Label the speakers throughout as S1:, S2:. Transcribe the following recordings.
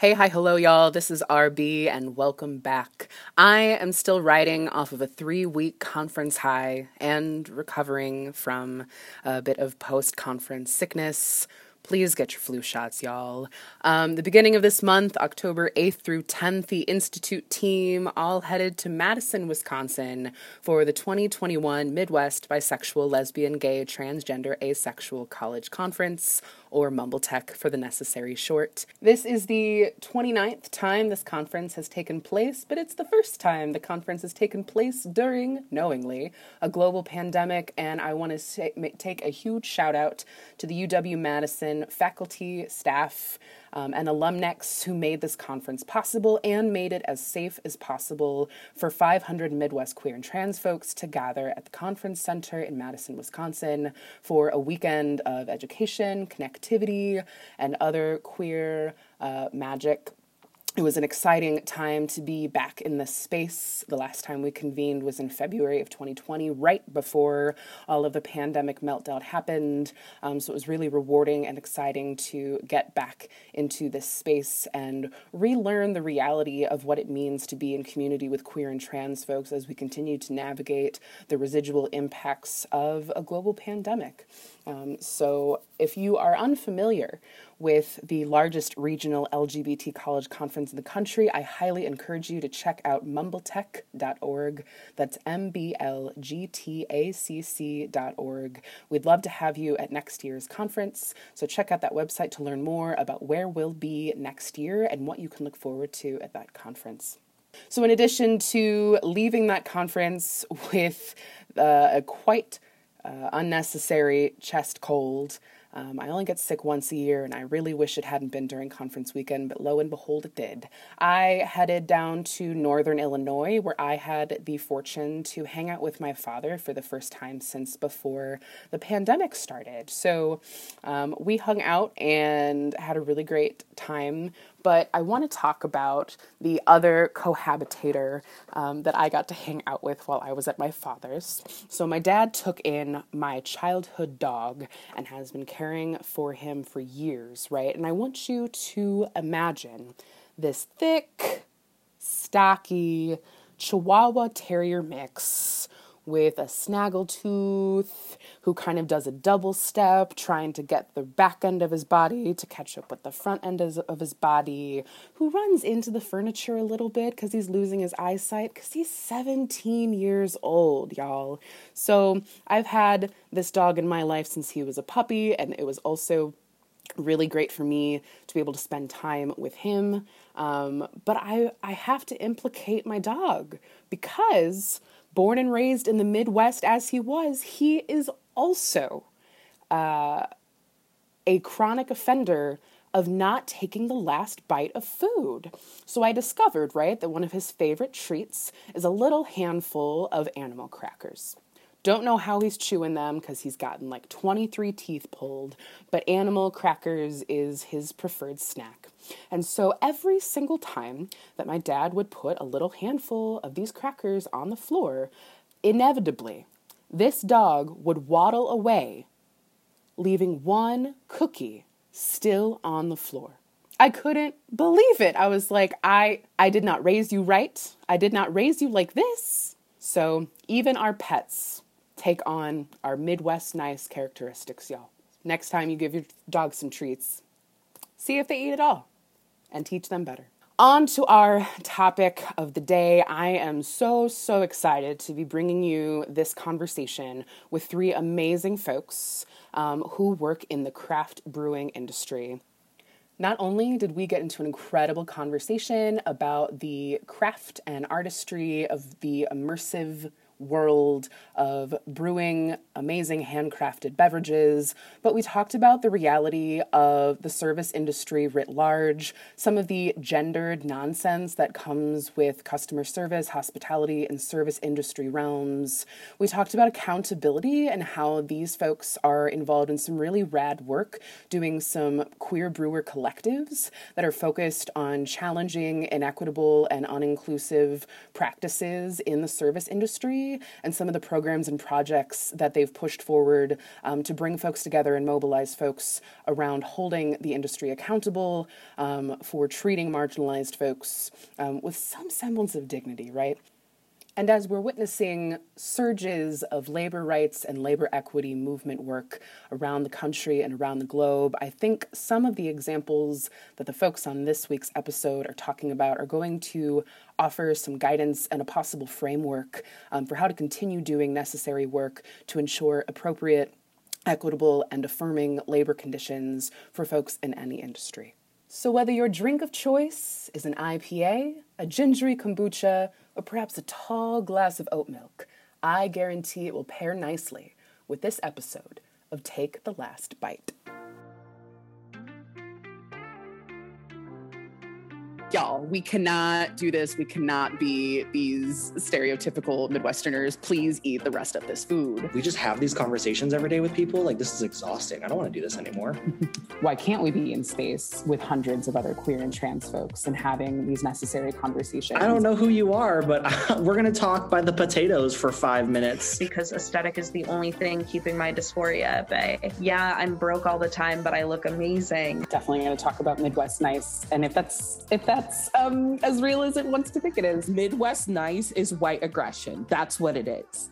S1: Hey, hi, hello, y'all. This is RB, and welcome back. I am still riding off of a three week conference high and recovering from a bit of post conference sickness. Please get your flu shots, y'all. Um, the beginning of this month, October 8th through 10th, the Institute team all headed to Madison, Wisconsin for the 2021 Midwest Bisexual, Lesbian, Gay, Transgender, Asexual College Conference, or MumbleTech for the necessary short. This is the 29th time this conference has taken place, but it's the first time the conference has taken place during, knowingly, a global pandemic, and I want to take a huge shout out to the UW Madison faculty, staff, um, and Alumnex, who made this conference possible and made it as safe as possible for 500 Midwest queer and trans folks to gather at the Conference Center in Madison, Wisconsin for a weekend of education, connectivity, and other queer uh, magic it was an exciting time to be back in this space. The last time we convened was in February of 2020, right before all of the pandemic meltdown happened. Um, so it was really rewarding and exciting to get back into this space and relearn the reality of what it means to be in community with queer and trans folks as we continue to navigate the residual impacts of a global pandemic. Um, so if you are unfamiliar with the largest regional LGBT college conference in the country, I highly encourage you to check out mumbletech.org. That's M B L G T A C C.org. We'd love to have you at next year's conference, so check out that website to learn more about where we'll be next year and what you can look forward to at that conference. So, in addition to leaving that conference with uh, a quite uh, unnecessary chest cold, um, I only get sick once a year, and I really wish it hadn't been during conference weekend, but lo and behold, it did. I headed down to northern Illinois, where I had the fortune to hang out with my father for the first time since before the pandemic started. So um, we hung out and had a really great time but I want to talk about the other cohabitator um, that I got to hang out with while I was at my father's. So, my dad took in my childhood dog and has been caring for him for years, right? And I want you to imagine this thick, stocky, Chihuahua Terrier mix with a snaggletooth who kind of does a double step, trying to get the back end of his body to catch up with the front end of his body, who runs into the furniture a little bit because he's losing his eyesight because he's 17 years old, y'all. So I've had this dog in my life since he was a puppy, and it was also really great for me to be able to spend time with him. Um, but I, I have to implicate my dog because born and raised in the Midwest as he was, he is also uh, a chronic offender of not taking the last bite of food. So I discovered, right, that one of his favorite treats is a little handful of animal crackers. Don't know how he's chewing them because he's gotten like 23 teeth pulled, but animal crackers is his preferred snack. And so every single time that my dad would put a little handful of these crackers on the floor, inevitably, this dog would waddle away, leaving one cookie still on the floor. I couldn't believe it. I was like, I, I did not raise you right. I did not raise you like this. So even our pets take on our Midwest nice characteristics, y'all. Next time you give your dog some treats, see if they eat it all and teach them better. On to our topic of the day. I am so, so excited to be bringing you this conversation with three amazing folks um, who work in the craft brewing industry. Not only did we get into an incredible conversation about the craft and artistry of the immersive world of brewing amazing handcrafted beverages, but we talked about the reality of the service industry writ large, some of the gendered nonsense that comes with customer service, hospitality, and service industry realms. We talked about accountability and how these folks are involved in some really rad work doing some queer brewer collectives that are focused on challenging inequitable and uninclusive practices in the service industry and some of the programs and projects that they've pushed forward um, to bring folks together and mobilize folks around holding the industry accountable um, for treating marginalized folks um, with some semblance of dignity, right? And as we're witnessing surges of labor rights and labor equity movement work around the country and around the globe, I think some of the examples that the folks on this week's episode are talking about are going to offer some guidance and a possible framework um, for how to continue doing necessary work to ensure appropriate, equitable, and affirming labor conditions for folks in any industry. So, whether your drink of choice is an IPA, a gingery kombucha, or perhaps a tall glass of oat milk, I guarantee it will pair nicely with this episode of Take the Last Bite. y'all, we cannot do this. We cannot be these stereotypical Midwesterners. Please eat the rest of this food.
S2: We just have these conversations every day with people. Like, this is exhausting. I don't want to do this anymore.
S3: Why can't we be in space with hundreds of other queer and trans folks and having these necessary conversations?
S2: I don't know who you are, but we're going to talk by the potatoes for five minutes.
S4: Because aesthetic is the only thing keeping my dysphoria at bay. Yeah, I'm broke all the time, but I look amazing.
S3: Definitely going to talk about Midwest Nice. And if that's, if that that's um, as real as it wants to think it is.
S1: Midwest nice is white aggression. That's what it is.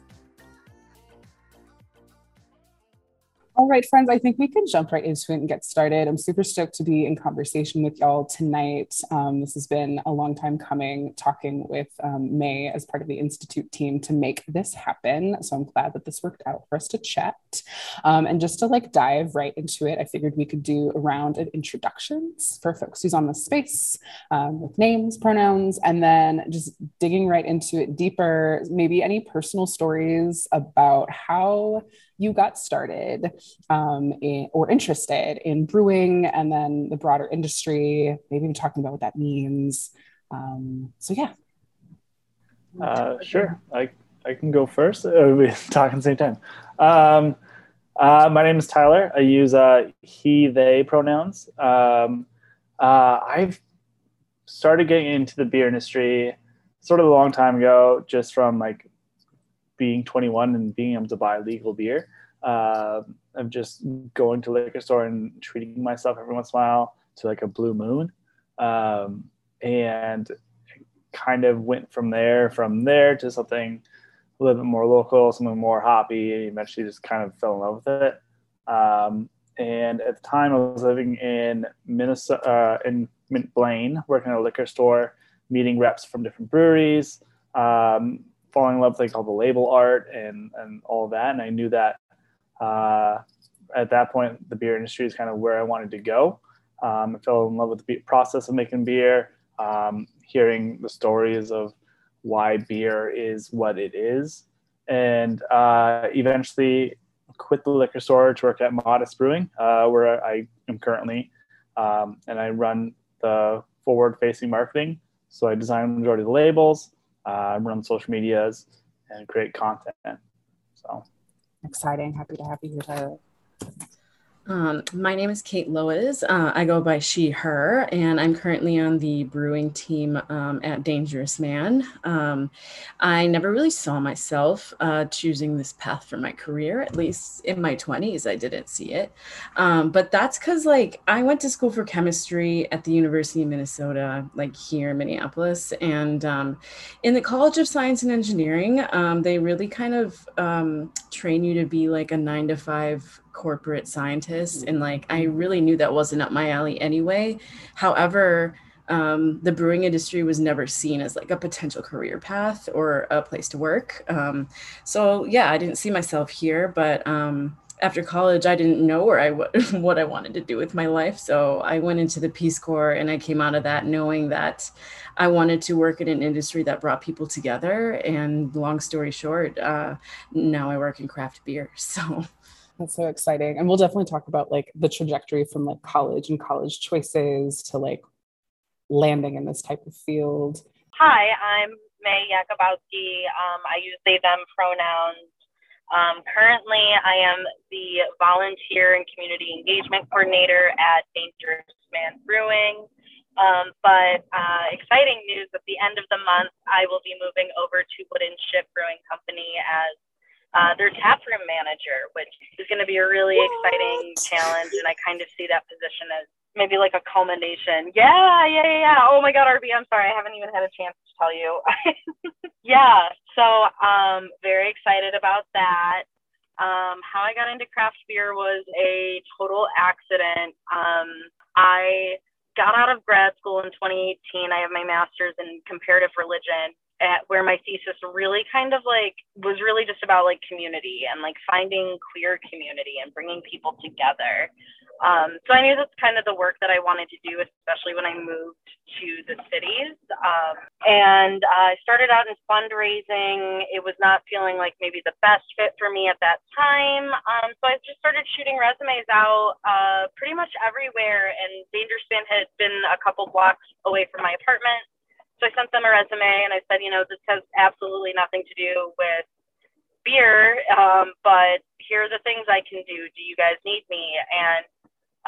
S3: All right, friends, I think we can jump right into it and get started. I'm super stoked to be in conversation with y'all tonight. Um, this has been a long time coming, talking with um, May as part of the Institute team to make this happen. So I'm glad that this worked out for us to chat. Um, and just to like dive right into it, I figured we could do a round of introductions for folks who's on the space um, with names, pronouns, and then just digging right into it deeper, maybe any personal stories about how you got started um, in, or interested in brewing and then the broader industry, maybe even talking about what that means. Um, so, yeah.
S5: Uh, sure. I, I can go first. we talk at the same time. Um, uh, my name is Tyler. I use uh, he, they pronouns. Um, uh, I've started getting into the beer industry sort of a long time ago, just from like being 21 and being able to buy legal beer. Uh, um, of just going to liquor store and treating myself every once in a while to like a blue moon, um, and kind of went from there from there to something a little bit more local, something more hoppy, and eventually just kind of fell in love with it. Um, and at the time, I was living in Minnesota, uh, in Mint Blaine, working at a liquor store, meeting reps from different breweries, um, falling in love with like all the label art and and all that. And I knew that uh, at that point the beer industry is kind of where I wanted to go. Um, I fell in love with the process of making beer, um, hearing the stories of why beer is what it is, and uh, eventually quit the liquor store to work at Modist Brewing, uh, where I am currently, um, and I run the forward-facing marketing. So I design the majority of the labels uh, run social medias and create content. So
S3: exciting. Happy to have you here, Tyler.
S6: Um, my name is Kate Lois. Uh, I go by she, her, and I'm currently on the brewing team um, at Dangerous Man. Um, I never really saw myself uh, choosing this path for my career, at least in my 20s, I didn't see it. Um, but that's because, like, I went to school for chemistry at the University of Minnesota, like here in Minneapolis. And um, in the College of Science and Engineering, um, they really kind of train you to be like a nine to five corporate scientist and like i mm-hmm. really knew that wasn't up my alley anyway however um, the brewing industry was never seen as like a potential career path or a place to work um, so yeah i didn't see myself here but um, after college i didn't know where i w- what i wanted to do with my life so i went into the peace corps and i came out of that knowing that i wanted to work in an industry that brought people together and long story short uh, now i work in craft beer so
S3: that's so exciting. And we'll definitely talk about like the trajectory from like college and college choices to like landing in this type of field.
S7: Hi, I'm May Yakubowski. Um, I use they, them pronouns. Um, currently, I am the volunteer and community engagement coordinator at Dangerous Man Brewing. Um, but uh, exciting news at the end of the month, I will be moving over to Wooden Ship Brewing Company as uh, their tap room manager, which is going to be a really what? exciting challenge. And I kind of see that position as maybe like a culmination. Yeah, yeah, yeah, Oh my God, RB, I'm sorry. I haven't even had a chance to tell you. yeah, so um, very excited about that. Um, how I got into craft beer was a total accident. Um, I got out of grad school in 2018. I have my master's in comparative religion at where my thesis really kind of like was really just about like community and like finding queer community and bringing people together. Um, so I knew that's kind of the work that I wanted to do, especially when I moved to the cities. Um, and I uh, started out in fundraising. It was not feeling like maybe the best fit for me at that time. Um, so I just started shooting resumes out uh, pretty much everywhere. And Dangerous Man had been a couple blocks away from my apartment. So I sent them a resume and I said, you know, this has absolutely nothing to do with beer, um, but here are the things I can do. Do you guys need me? And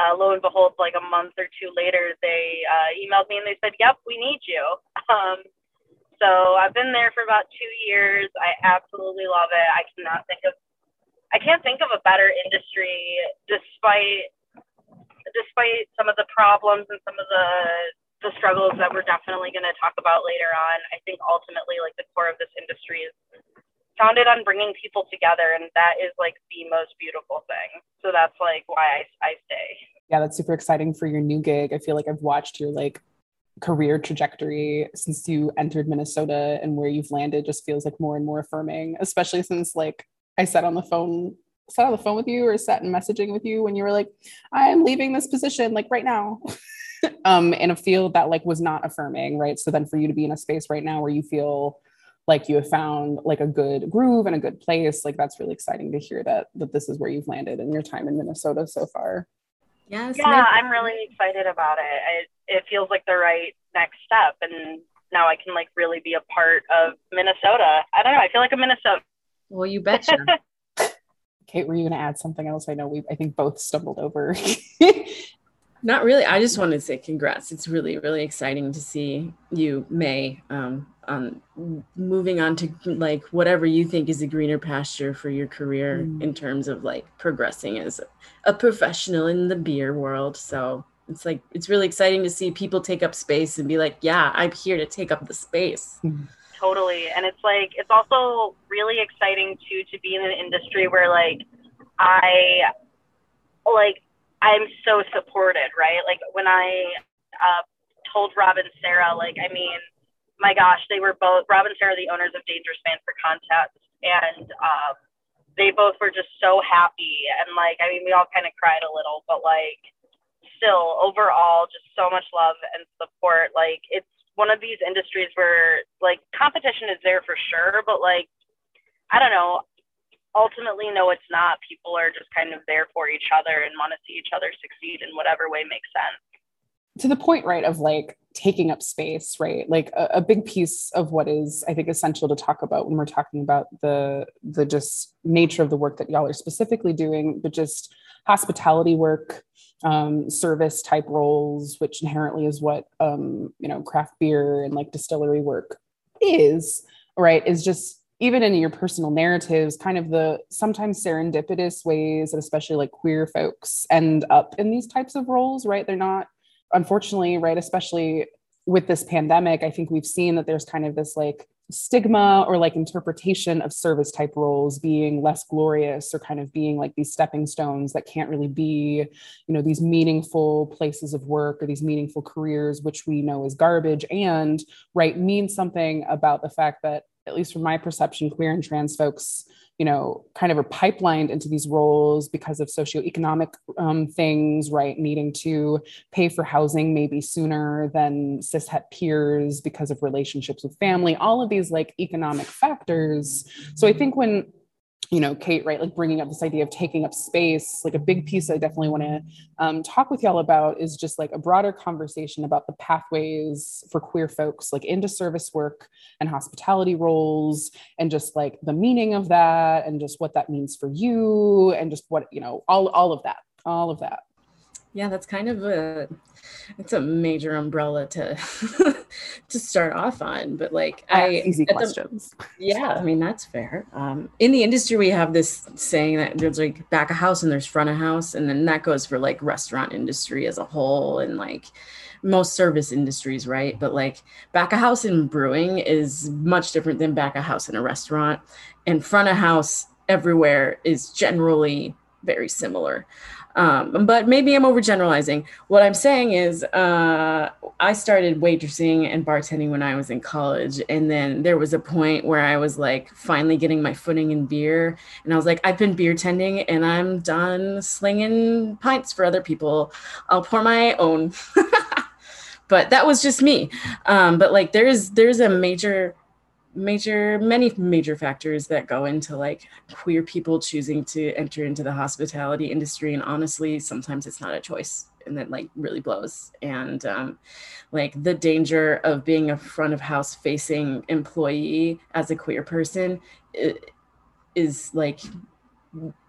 S7: uh, lo and behold, like a month or two later, they uh, emailed me and they said, yep, we need you. Um, so I've been there for about two years. I absolutely love it. I cannot think of, I can't think of a better industry despite despite some of the problems and some of the the struggles that we're definitely going to talk about later on. I think ultimately, like the core of this industry is founded on bringing people together, and that is like the most beautiful thing. So that's like why I, I stay.
S3: Yeah, that's super exciting for your new gig. I feel like I've watched your like career trajectory since you entered Minnesota and where you've landed just feels like more and more affirming, especially since like I sat on the phone sat on the phone with you or sat in messaging with you when you were like, I'm leaving this position like right now. um, in a field that like was not affirming, right? So then for you to be in a space right now where you feel like you have found like a good groove and a good place, like that's really exciting to hear that that this is where you've landed in your time in Minnesota so far.
S6: Yes.
S7: Yeah, maybe. I'm really excited about it. it. It feels like the right next step, and now I can like really be a part of Minnesota. I don't know. I feel like a Minnesota.
S6: Well, you betcha.
S3: Kate, were you going to add something else? I know we, I think both stumbled over
S6: Not really. I just wanted to say congrats. It's really, really exciting to see you, May, um, moving on to like whatever you think is a greener pasture for your career mm. in terms of like progressing as a professional in the beer world. So it's like it's really exciting to see people take up space and be like, yeah, I'm here to take up the space.
S7: Mm. Totally. And it's like it's also really exciting to to be in an industry where like I like I'm so supported, right? Like when I uh, told Rob and Sarah, like, I mean, my gosh, they were both, Rob and Sarah, the owners of Dangerous Man for Contest. And um, they both were just so happy. And like, I mean, we all kind of cried a little, but like, still overall, just so much love and support. Like, it's one of these industries where like competition is there for sure, but like, I don't know ultimately, no, it's not. People are just kind of there for each other and want to see each other succeed in whatever way makes sense.
S3: To the point, right, of like taking up space, right? Like a, a, big piece of what is, I think, essential to talk about when we're talking about the the just nature of the work that y'all are specifically doing, but just hospitality work, um, service type roles, which inherently is what um, you know, craft beer and like distillery work is, right? Is just even in your personal narratives, kind of the sometimes serendipitous ways that especially like queer folks end up in these types of roles, right? They're not, unfortunately, right, especially with this pandemic, I think we've seen that there's kind of this like stigma or like interpretation of service type roles being less glorious or kind of being like these stepping stones that can't really be you know these meaningful places of work or these meaningful careers which we know is garbage and right means something about the fact that at least from my perception, queer and trans folks, you know, kind of are pipelined into these roles because of socioeconomic um, things, right? Needing to pay for housing maybe sooner than cis het peers because of relationships with family, all of these like economic factors. So I think when you know, Kate, right, like bringing up this idea of taking up space, like a big piece I definitely want to um, talk with y'all about is just like a broader conversation about the pathways for queer folks, like into service work and hospitality roles, and just like the meaning of that, and just what that means for you, and just what, you know, all, all of that, all of that
S6: yeah that's kind of a it's a major umbrella to to start off on but like i, I easy
S3: questions the,
S6: yeah i mean that's fair um, in the industry we have this saying that there's like back of house and there's front of house and then that goes for like restaurant industry as a whole and like most service industries right but like back of house in brewing is much different than back of house in a restaurant and front of house everywhere is generally very similar um, but maybe I'm overgeneralizing. What I'm saying is, uh, I started waitressing and bartending when I was in college. And then there was a point where I was like finally getting my footing in beer. And I was like, I've been beer tending and I'm done slinging pints for other people. I'll pour my own. but that was just me. Um, but like, there's, there's a major major many major factors that go into like queer people choosing to enter into the hospitality industry and honestly sometimes it's not a choice and that like really blows and um, like the danger of being a front of house facing employee as a queer person is like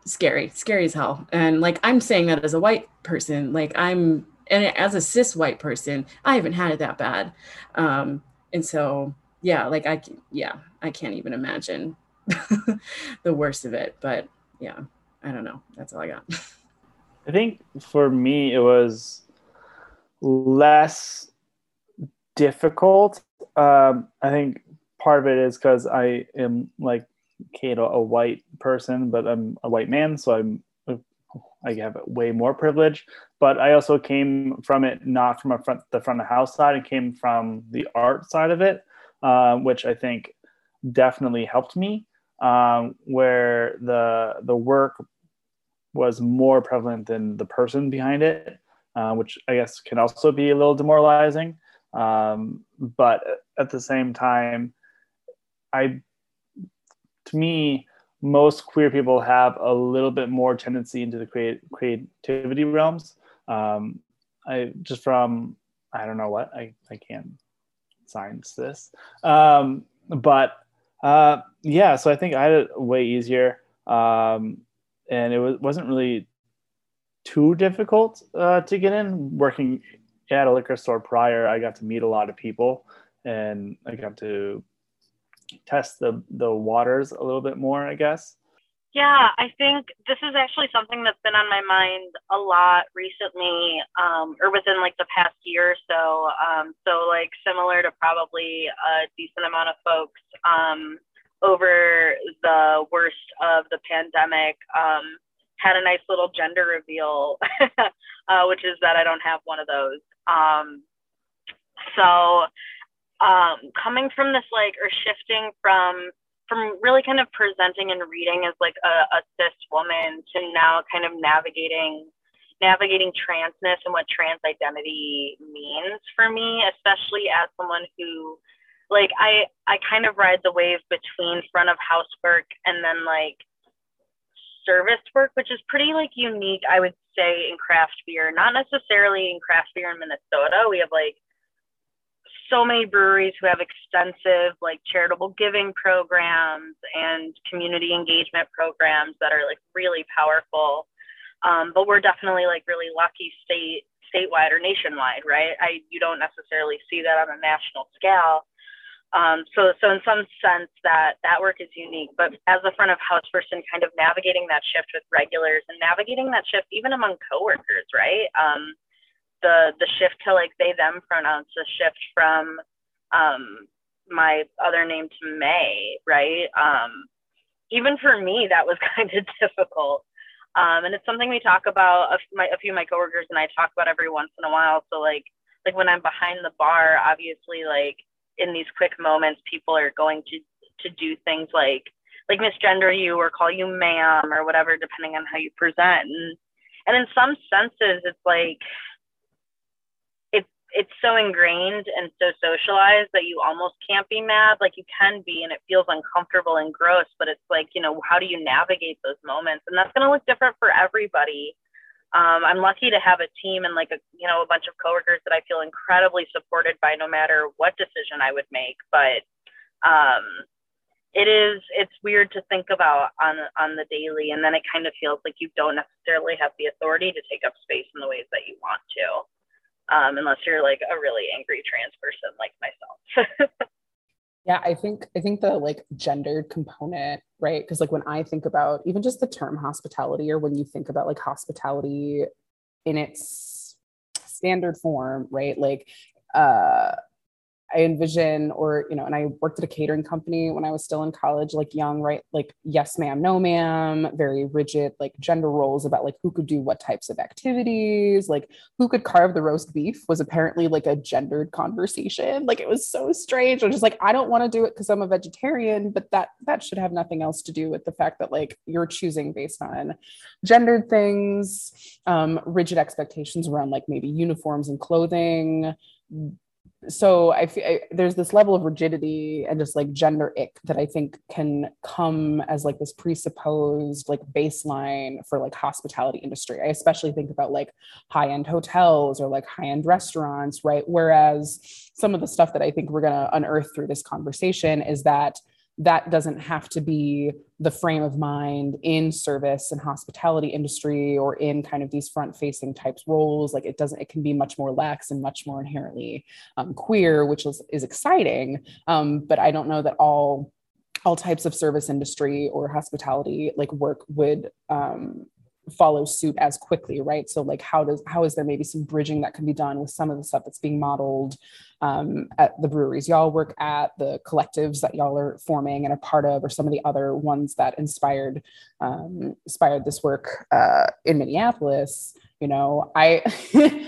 S6: scary scary as hell and like i'm saying that as a white person like i'm and as a cis white person i haven't had it that bad um, and so yeah, like I can, yeah, I can't even imagine the worst of it. But yeah, I don't know. That's all I got.
S5: I think for me, it was less difficult. Um, I think part of it is because I am like Kate, a white person, but I'm a white man, so I'm I have way more privilege. But I also came from it not from a front the front of house side, I came from the art side of it. Um, which I think definitely helped me, um, where the the work was more prevalent than the person behind it, uh, which I guess can also be a little demoralizing. Um, but at the same time, I to me most queer people have a little bit more tendency into the create, creativity realms. Um, I just from I don't know what I, I can't Science, this. Um, but uh, yeah, so I think I had it way easier. Um, and it was, wasn't really too difficult uh, to get in. Working at a liquor store prior, I got to meet a lot of people and I got to test the, the waters a little bit more, I guess.
S7: Yeah, I think this is actually something that's been on my mind a lot recently, um, or within like the past year or so. Um, so, like, similar to probably a decent amount of folks um, over the worst of the pandemic, um, had a nice little gender reveal, uh, which is that I don't have one of those. Um, so, um, coming from this, like, or shifting from from really kind of presenting and reading as like a, a cis woman to now kind of navigating navigating transness and what trans identity means for me, especially as someone who like I I kind of ride the wave between front of house work and then like service work, which is pretty like unique, I would say, in craft beer. Not necessarily in craft beer in Minnesota. We have like so many breweries who have extensive like charitable giving programs and community engagement programs that are like really powerful. Um, but we're definitely like really lucky state statewide or nationwide, right? I you don't necessarily see that on a national scale. Um, so, so in some sense, that that work is unique. But as a front of house person, kind of navigating that shift with regulars and navigating that shift even among coworkers, right? Um, the the shift to like they them pronouns the shift from um my other name to may right um even for me that was kind of difficult um and it's something we talk about a, my, a few of my coworkers and i talk about every once in a while so like like when i'm behind the bar obviously like in these quick moments people are going to to do things like like misgender you or call you ma'am or whatever depending on how you present and and in some senses it's like it's so ingrained and so socialized that you almost can't be mad. Like you can be, and it feels uncomfortable and gross, but it's like, you know, how do you navigate those moments? And that's going to look different for everybody. Um, I'm lucky to have a team and like a, you know, a bunch of coworkers that I feel incredibly supported by no matter what decision I would make. But, um, it is, it's weird to think about on, on the daily. And then it kind of feels like you don't necessarily have the authority to take up space in the ways that you want to um, unless you're like a really angry trans person like myself.
S3: yeah, I think I think the like gendered component, right? Because like when I think about even just the term hospitality, or when you think about like hospitality in its standard form, right? Like uh I envision, or you know, and I worked at a catering company when I was still in college, like young, right? Like yes, ma'am, no, ma'am, very rigid, like gender roles about like who could do what types of activities, like who could carve the roast beef was apparently like a gendered conversation. Like it was so strange. I was just like, I don't want to do it because I'm a vegetarian, but that that should have nothing else to do with the fact that like you're choosing based on gendered things, um, rigid expectations around like maybe uniforms and clothing so I feel there's this level of rigidity and just like gender ick that I think can come as like this presupposed like baseline for like hospitality industry. I especially think about like high end hotels or like high end restaurants, right? Whereas some of the stuff that I think we're going to unearth through this conversation is that that doesn't have to be the frame of mind in service and hospitality industry or in kind of these front facing types roles like it doesn't it can be much more lax and much more inherently um, queer which is, is exciting um, but i don't know that all all types of service industry or hospitality like work would um, follow suit as quickly right so like how does how is there maybe some bridging that can be done with some of the stuff that's being modeled um, at the breweries y'all work at the collectives that y'all are forming and a part of or some of the other ones that inspired um, inspired this work uh, in minneapolis you know i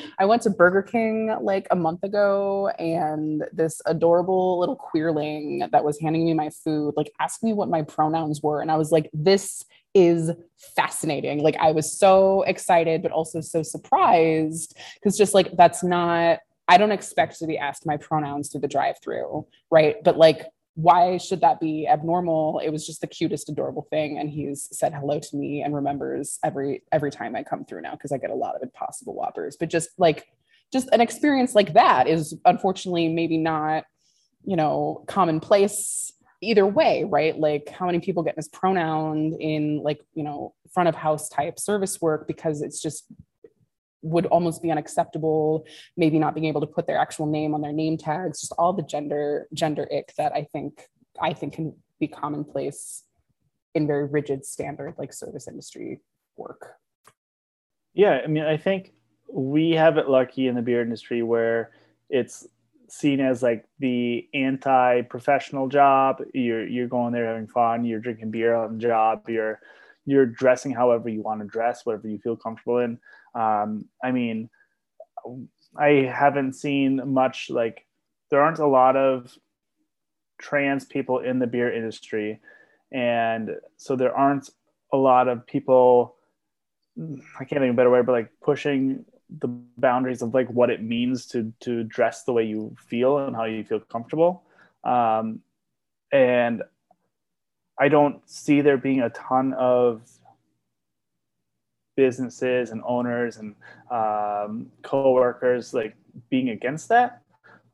S3: i went to burger king like a month ago and this adorable little queerling that was handing me my food like asked me what my pronouns were and i was like this is fascinating. Like I was so excited, but also so surprised because just like that's not, I don't expect to be asked my pronouns through the drive through, right? But like, why should that be abnormal? It was just the cutest, adorable thing. And he's said hello to me and remembers every every time I come through now because I get a lot of impossible whoppers. But just like just an experience like that is unfortunately maybe not, you know, commonplace either way, right? Like how many people get mispronounced in like, you know, front of house type service work because it's just would almost be unacceptable maybe not being able to put their actual name on their name tags just all the gender gender ick that i think i think can be commonplace in very rigid standard like service industry work
S5: yeah i mean i think we have it lucky in the beer industry where it's seen as like the anti-professional job. You're you're going there having fun. You're drinking beer on the job. You're you're dressing however you want to dress, whatever you feel comfortable in. Um, I mean, I haven't seen much like there aren't a lot of trans people in the beer industry, and so there aren't a lot of people. I can't think of a better way, but like pushing the boundaries of like what it means to to dress the way you feel and how you feel comfortable um, and i don't see there being a ton of businesses and owners and um, co-workers like being against that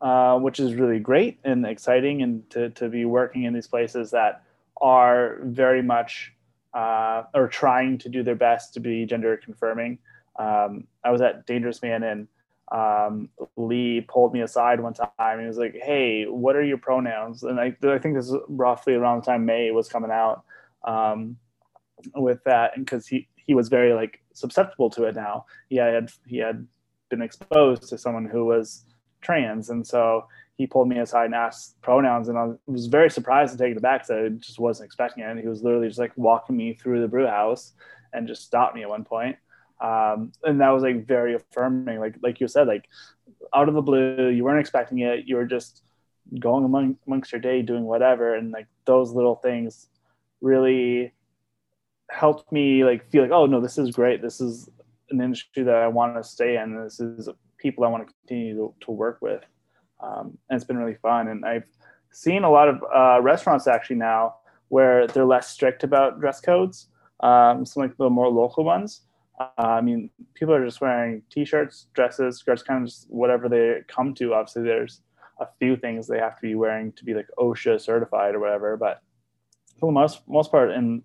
S5: uh, which is really great and exciting and to, to be working in these places that are very much uh, or trying to do their best to be gender confirming um, I was at Dangerous Man and um, Lee pulled me aside one time and he was like, "Hey, what are your pronouns?" And I, I think this is roughly around the time May was coming out um, with that, and because he he was very like susceptible to it now. He had he had been exposed to someone who was trans, and so he pulled me aside and asked pronouns, and I was very surprised and taken aback So I just wasn't expecting it. And he was literally just like walking me through the brew house and just stopped me at one point um, and that was like very affirming like like you said like out of the blue you weren't expecting it you were just going among, amongst your day doing whatever and like those little things really helped me like feel like oh no this is great this is an industry that i want to stay in this is people i want to continue to, to work with um, and it's been really fun and i've seen a lot of uh, restaurants actually now where they're less strict about dress codes um, some like the more local ones uh, I mean, people are just wearing t-shirts, dresses, skirts, kind of just whatever they come to. Obviously, there's a few things they have to be wearing to be like OSHA certified or whatever, but for the most most part, in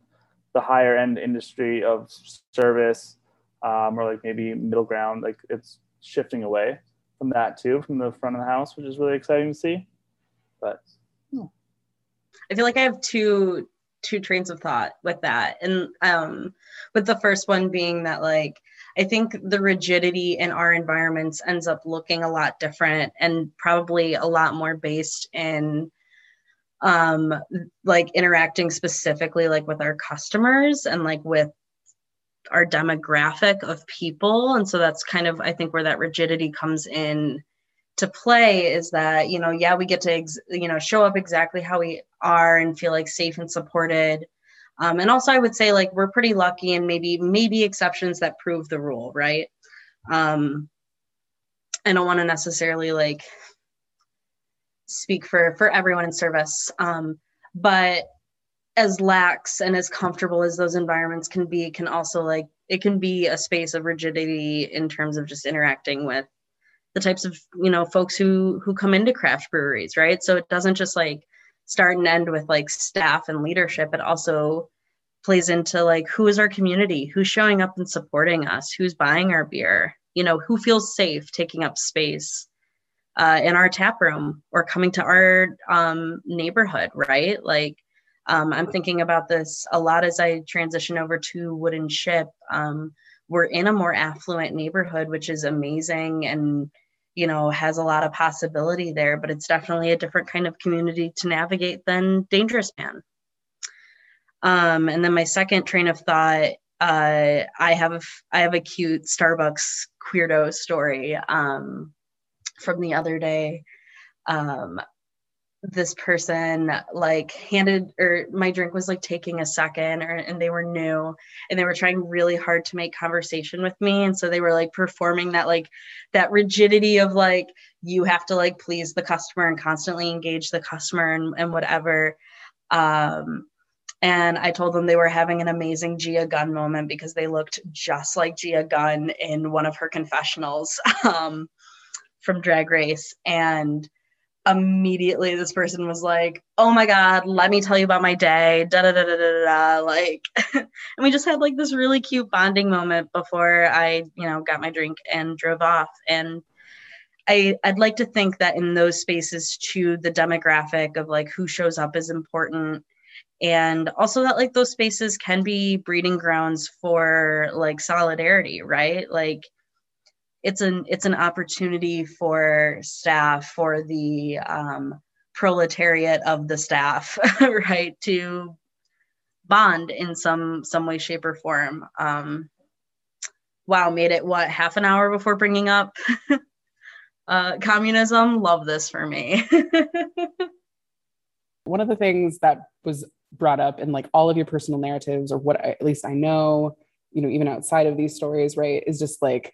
S5: the higher end industry of service um, or like maybe middle ground, like it's shifting away from that too, from the front of the house, which is really exciting to see. But hmm.
S6: I feel like I have two two trains of thought with that. And um, with the first one being that, like, I think the rigidity in our environments ends up looking a lot different and probably a lot more based in um, like interacting specifically like with our customers and like with our demographic of people and so that's kind of i think where that rigidity comes in to play is that you know yeah we get to ex- you know show up exactly how we are and feel like safe and supported um, and also i would say like we're pretty lucky and maybe maybe exceptions that prove the rule right um, i don't want to necessarily like speak for for everyone in service um, but as lax and as comfortable as those environments can be can also like it can be a space of rigidity in terms of just interacting with the types of you know folks who who come into craft breweries right so it doesn't just like start and end with like staff and leadership it also plays into like who is our community who's showing up and supporting us who's buying our beer you know who feels safe taking up space uh, in our tap room or coming to our um, neighborhood right like um, i'm thinking about this a lot as i transition over to wooden ship um, we're in a more affluent neighborhood which is amazing and you know, has a lot of possibility there, but it's definitely a different kind of community to navigate than Dangerous Man. Um, and then my second train of thought, uh, I have a, I have a cute Starbucks queerdo story um, from the other day. Um, this person like handed or my drink was like taking a second or, and they were new and they were trying really hard to make conversation with me and so they were like performing that like that rigidity of like you have to like please the customer and constantly engage the customer and, and whatever um and I told them they were having an amazing Gia Gunn moment because they looked just like Gia Gunn in one of her confessionals um, from Drag Race. And immediately this person was like, "Oh my god, let me tell you about my day." Da da da da da da. Like, and we just had like this really cute bonding moment before I, you know, got my drink and drove off. And I, I'd like to think that in those spaces too, the demographic of like who shows up is important. And also that like those spaces can be breeding grounds for like solidarity, right? Like it's an it's an opportunity for staff for the um, proletariat of the staff right to bond in some some way shape or form um, wow made it what half an hour before bringing up uh, communism love this for me
S3: one of the things that was brought up in like all of your personal narratives or what I, at least i know you know even outside of these stories right is just like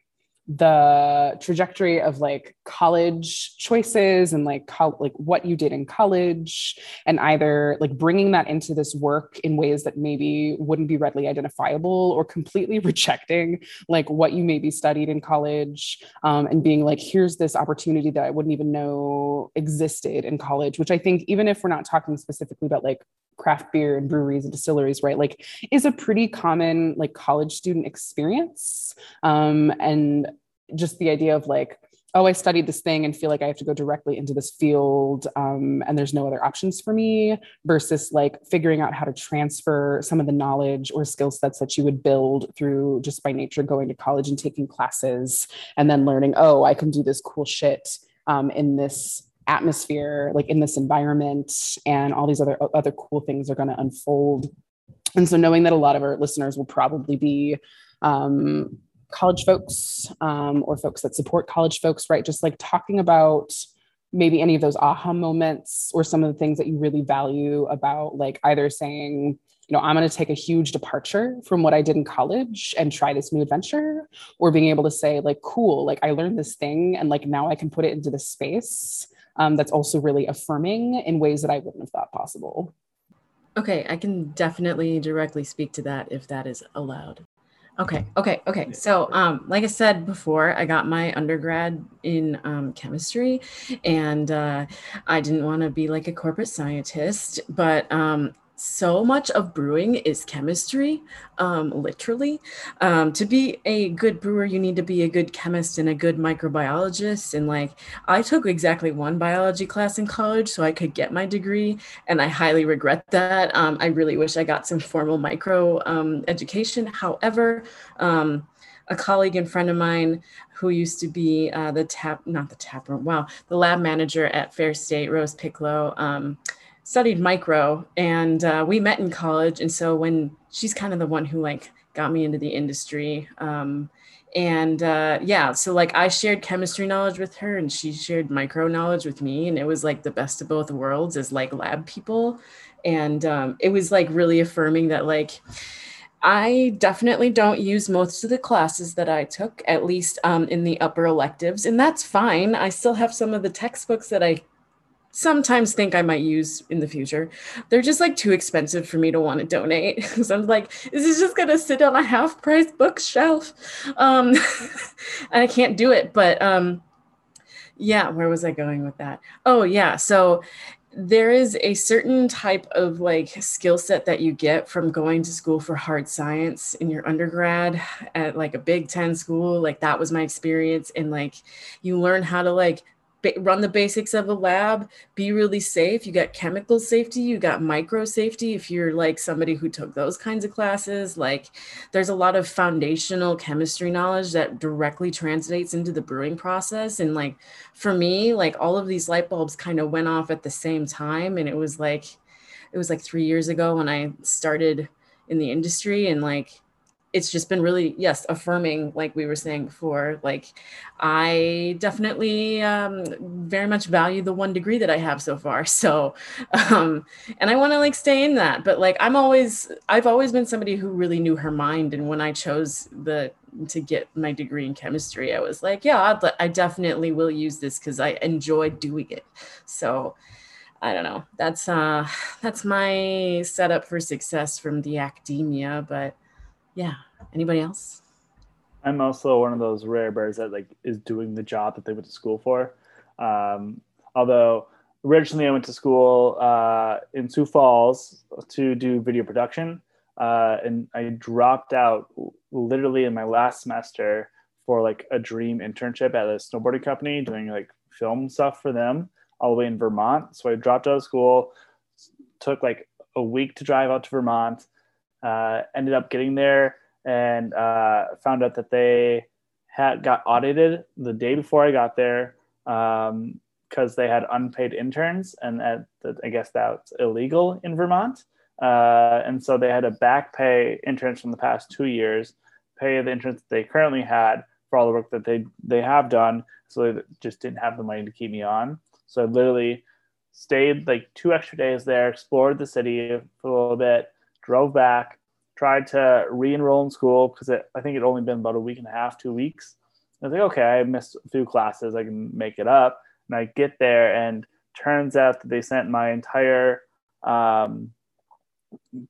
S3: the trajectory of like college choices and like how like what you did in college and either like bringing that into this work in ways that maybe wouldn't be readily identifiable or completely rejecting like what you maybe studied in college um, and being like here's this opportunity that i wouldn't even know existed in college which i think even if we're not talking specifically about like craft beer and breweries and distilleries, right? Like is a pretty common like college student experience. Um, and just the idea of like, oh, I studied this thing and feel like I have to go directly into this field um, and there's no other options for me versus like figuring out how to transfer some of the knowledge or skill sets that you would build through just by nature going to college and taking classes and then learning, oh, I can do this cool shit um, in this atmosphere, like in this environment, and all these other other cool things are going to unfold. And so, knowing that a lot of our listeners will probably be um, college folks um, or folks that support college folks, right? Just like talking about maybe any of those aha moments or some of the things that you really value about like either saying you know i'm going to take a huge departure from what i did in college and try this new adventure or being able to say like cool like i learned this thing and like now i can put it into this space um, that's also really affirming in ways that I wouldn't have thought possible.
S6: Okay, I can definitely directly speak to that if that is allowed. Okay, okay, okay. So, um, like I said before, I got my undergrad in um, chemistry, and uh, I didn't want to be like a corporate scientist, but um, so much of brewing is chemistry, um, literally. Um, to be a good brewer, you need to be a good chemist and a good microbiologist. And like, I took exactly one biology class in college so I could get my degree, and I highly regret that. Um, I really wish I got some formal micro um, education. However, um, a colleague and friend of mine who used to be uh, the tap, not the tap room, wow, the lab manager at Fair State,
S8: Rose Piccolo. Um, studied micro and uh, we met in college. And so when she's kind of the one who like got me into the industry. Um, and uh, yeah, so like I shared chemistry knowledge with her and she shared micro knowledge with me. And it was like the best of both worlds as like lab people. And um, it was like really affirming that like, I definitely don't use most of the classes that I took, at least um, in the upper electives, and that's fine. I still have some of the textbooks that I sometimes think I might use in the future. They're just like too expensive for me to want to donate. so I'm like, this is just gonna sit on a half price bookshelf. Um, and I can't do it. But um, yeah, where was I going with that? Oh yeah, so there is a certain type of like skill set that you get from going to school for hard science in your undergrad at like a Big 10 school like that was my experience and like you learn how to like run the basics of a lab be really safe you got chemical safety you got micro safety if you're like somebody who took those kinds of classes like there's a lot of foundational chemistry knowledge that directly translates into the brewing process and like for me like all of these light bulbs kind of went off at the same time and it was like it was like 3 years ago when i started in the industry and like it's just been really yes affirming like we were saying before like i definitely um, very much value the one degree that i have so far so um, and i want to like stay in that but like i'm always i've always been somebody who really knew her mind and when i chose the to get my degree in chemistry i was like yeah I'd, i definitely will use this because i enjoy doing it so I don't know. That's uh that's my setup for success from the academia, but yeah anybody else
S5: i'm also one of those rare birds that like is doing the job that they went to school for um, although originally i went to school uh, in sioux falls to do video production uh, and i dropped out literally in my last semester for like a dream internship at a snowboarding company doing like film stuff for them all the way in vermont so i dropped out of school took like a week to drive out to vermont uh, ended up getting there and uh, found out that they had got audited the day before I got there because um, they had unpaid interns, and at the, I guess that's illegal in Vermont. Uh, and so they had to back pay interns from the past two years, pay the interns that they currently had for all the work that they they have done. So they just didn't have the money to keep me on. So I literally stayed like two extra days there, explored the city for a little bit, drove back, tried to re-enroll in school because it, I think it only been about a week and a half, two weeks. I was like, okay, I missed a few classes, I can make it up. And I get there, and turns out that they sent my entire um,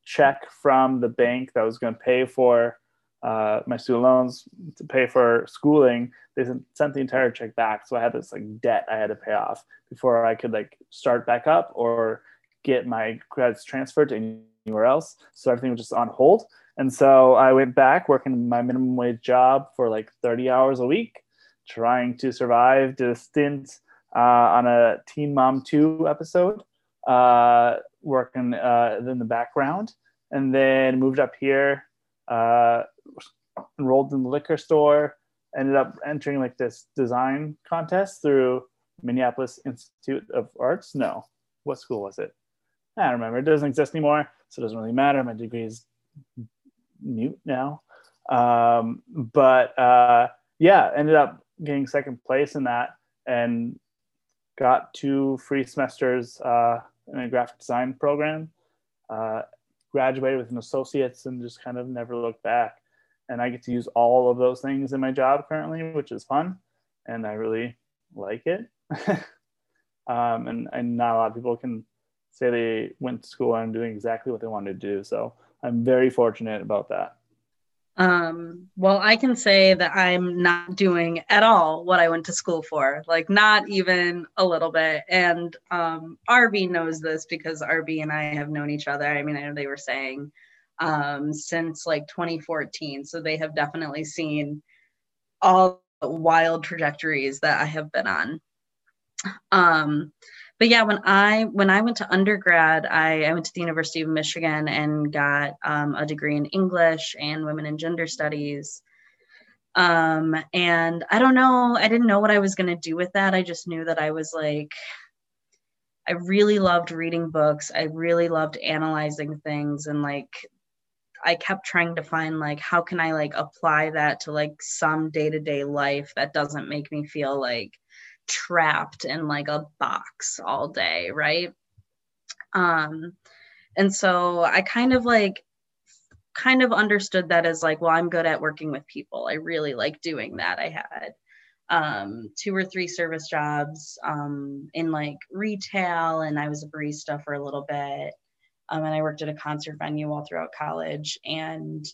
S5: check from the bank that was going to pay for uh, my student loans to pay for schooling. They sent the entire check back, so I had this like debt I had to pay off before I could like start back up or get my credits transferred to anywhere else. So everything was just on hold. And so I went back working my minimum wage job for like 30 hours a week, trying to survive. Did a stint uh, on a Teen Mom 2 episode, uh, working uh, in the background, and then moved up here, uh, enrolled in the liquor store, ended up entering like this design contest through Minneapolis Institute of Arts. No, what school was it? I don't remember. It doesn't exist anymore so it doesn't really matter. My degree is mute now. Um, but uh, yeah, ended up getting second place in that and got two free semesters uh, in a graphic design program. Uh, graduated with an associate's and just kind of never looked back. And I get to use all of those things in my job currently, which is fun. And I really like it. um, and, and not a lot of people can say they went to school and doing exactly what they wanted to do. So I'm very fortunate about that.
S6: Um, well, I can say that I'm not doing at all what I went to school for, like not even a little bit. And um, RB knows this because RB and I have known each other. I mean, I know they were saying um, since like 2014. So they have definitely seen all wild trajectories that I have been on. Um, but yeah, when I when I went to undergrad, I, I went to the University of Michigan and got um, a degree in English and women and gender studies. Um, and I don't know, I didn't know what I was gonna do with that. I just knew that I was like, I really loved reading books. I really loved analyzing things and like I kept trying to find like how can I like apply that to like some day-to-day life that doesn't make me feel like trapped in like a box all day, right? Um, and so I kind of like kind of understood that as like, well, I'm good at working with people. I really like doing that. I had um, two or three service jobs um, in like retail, and I was a barista for a little bit. Um, and I worked at a concert venue all throughout college. And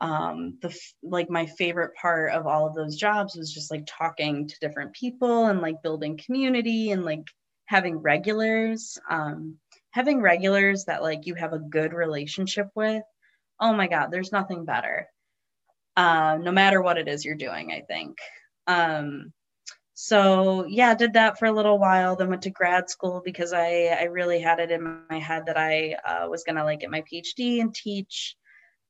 S6: um the like my favorite part of all of those jobs was just like talking to different people and like building community and like having regulars um having regulars that like you have a good relationship with oh my god there's nothing better uh, no matter what it is you're doing i think um so yeah did that for a little while then went to grad school because i i really had it in my head that i uh, was gonna like get my phd and teach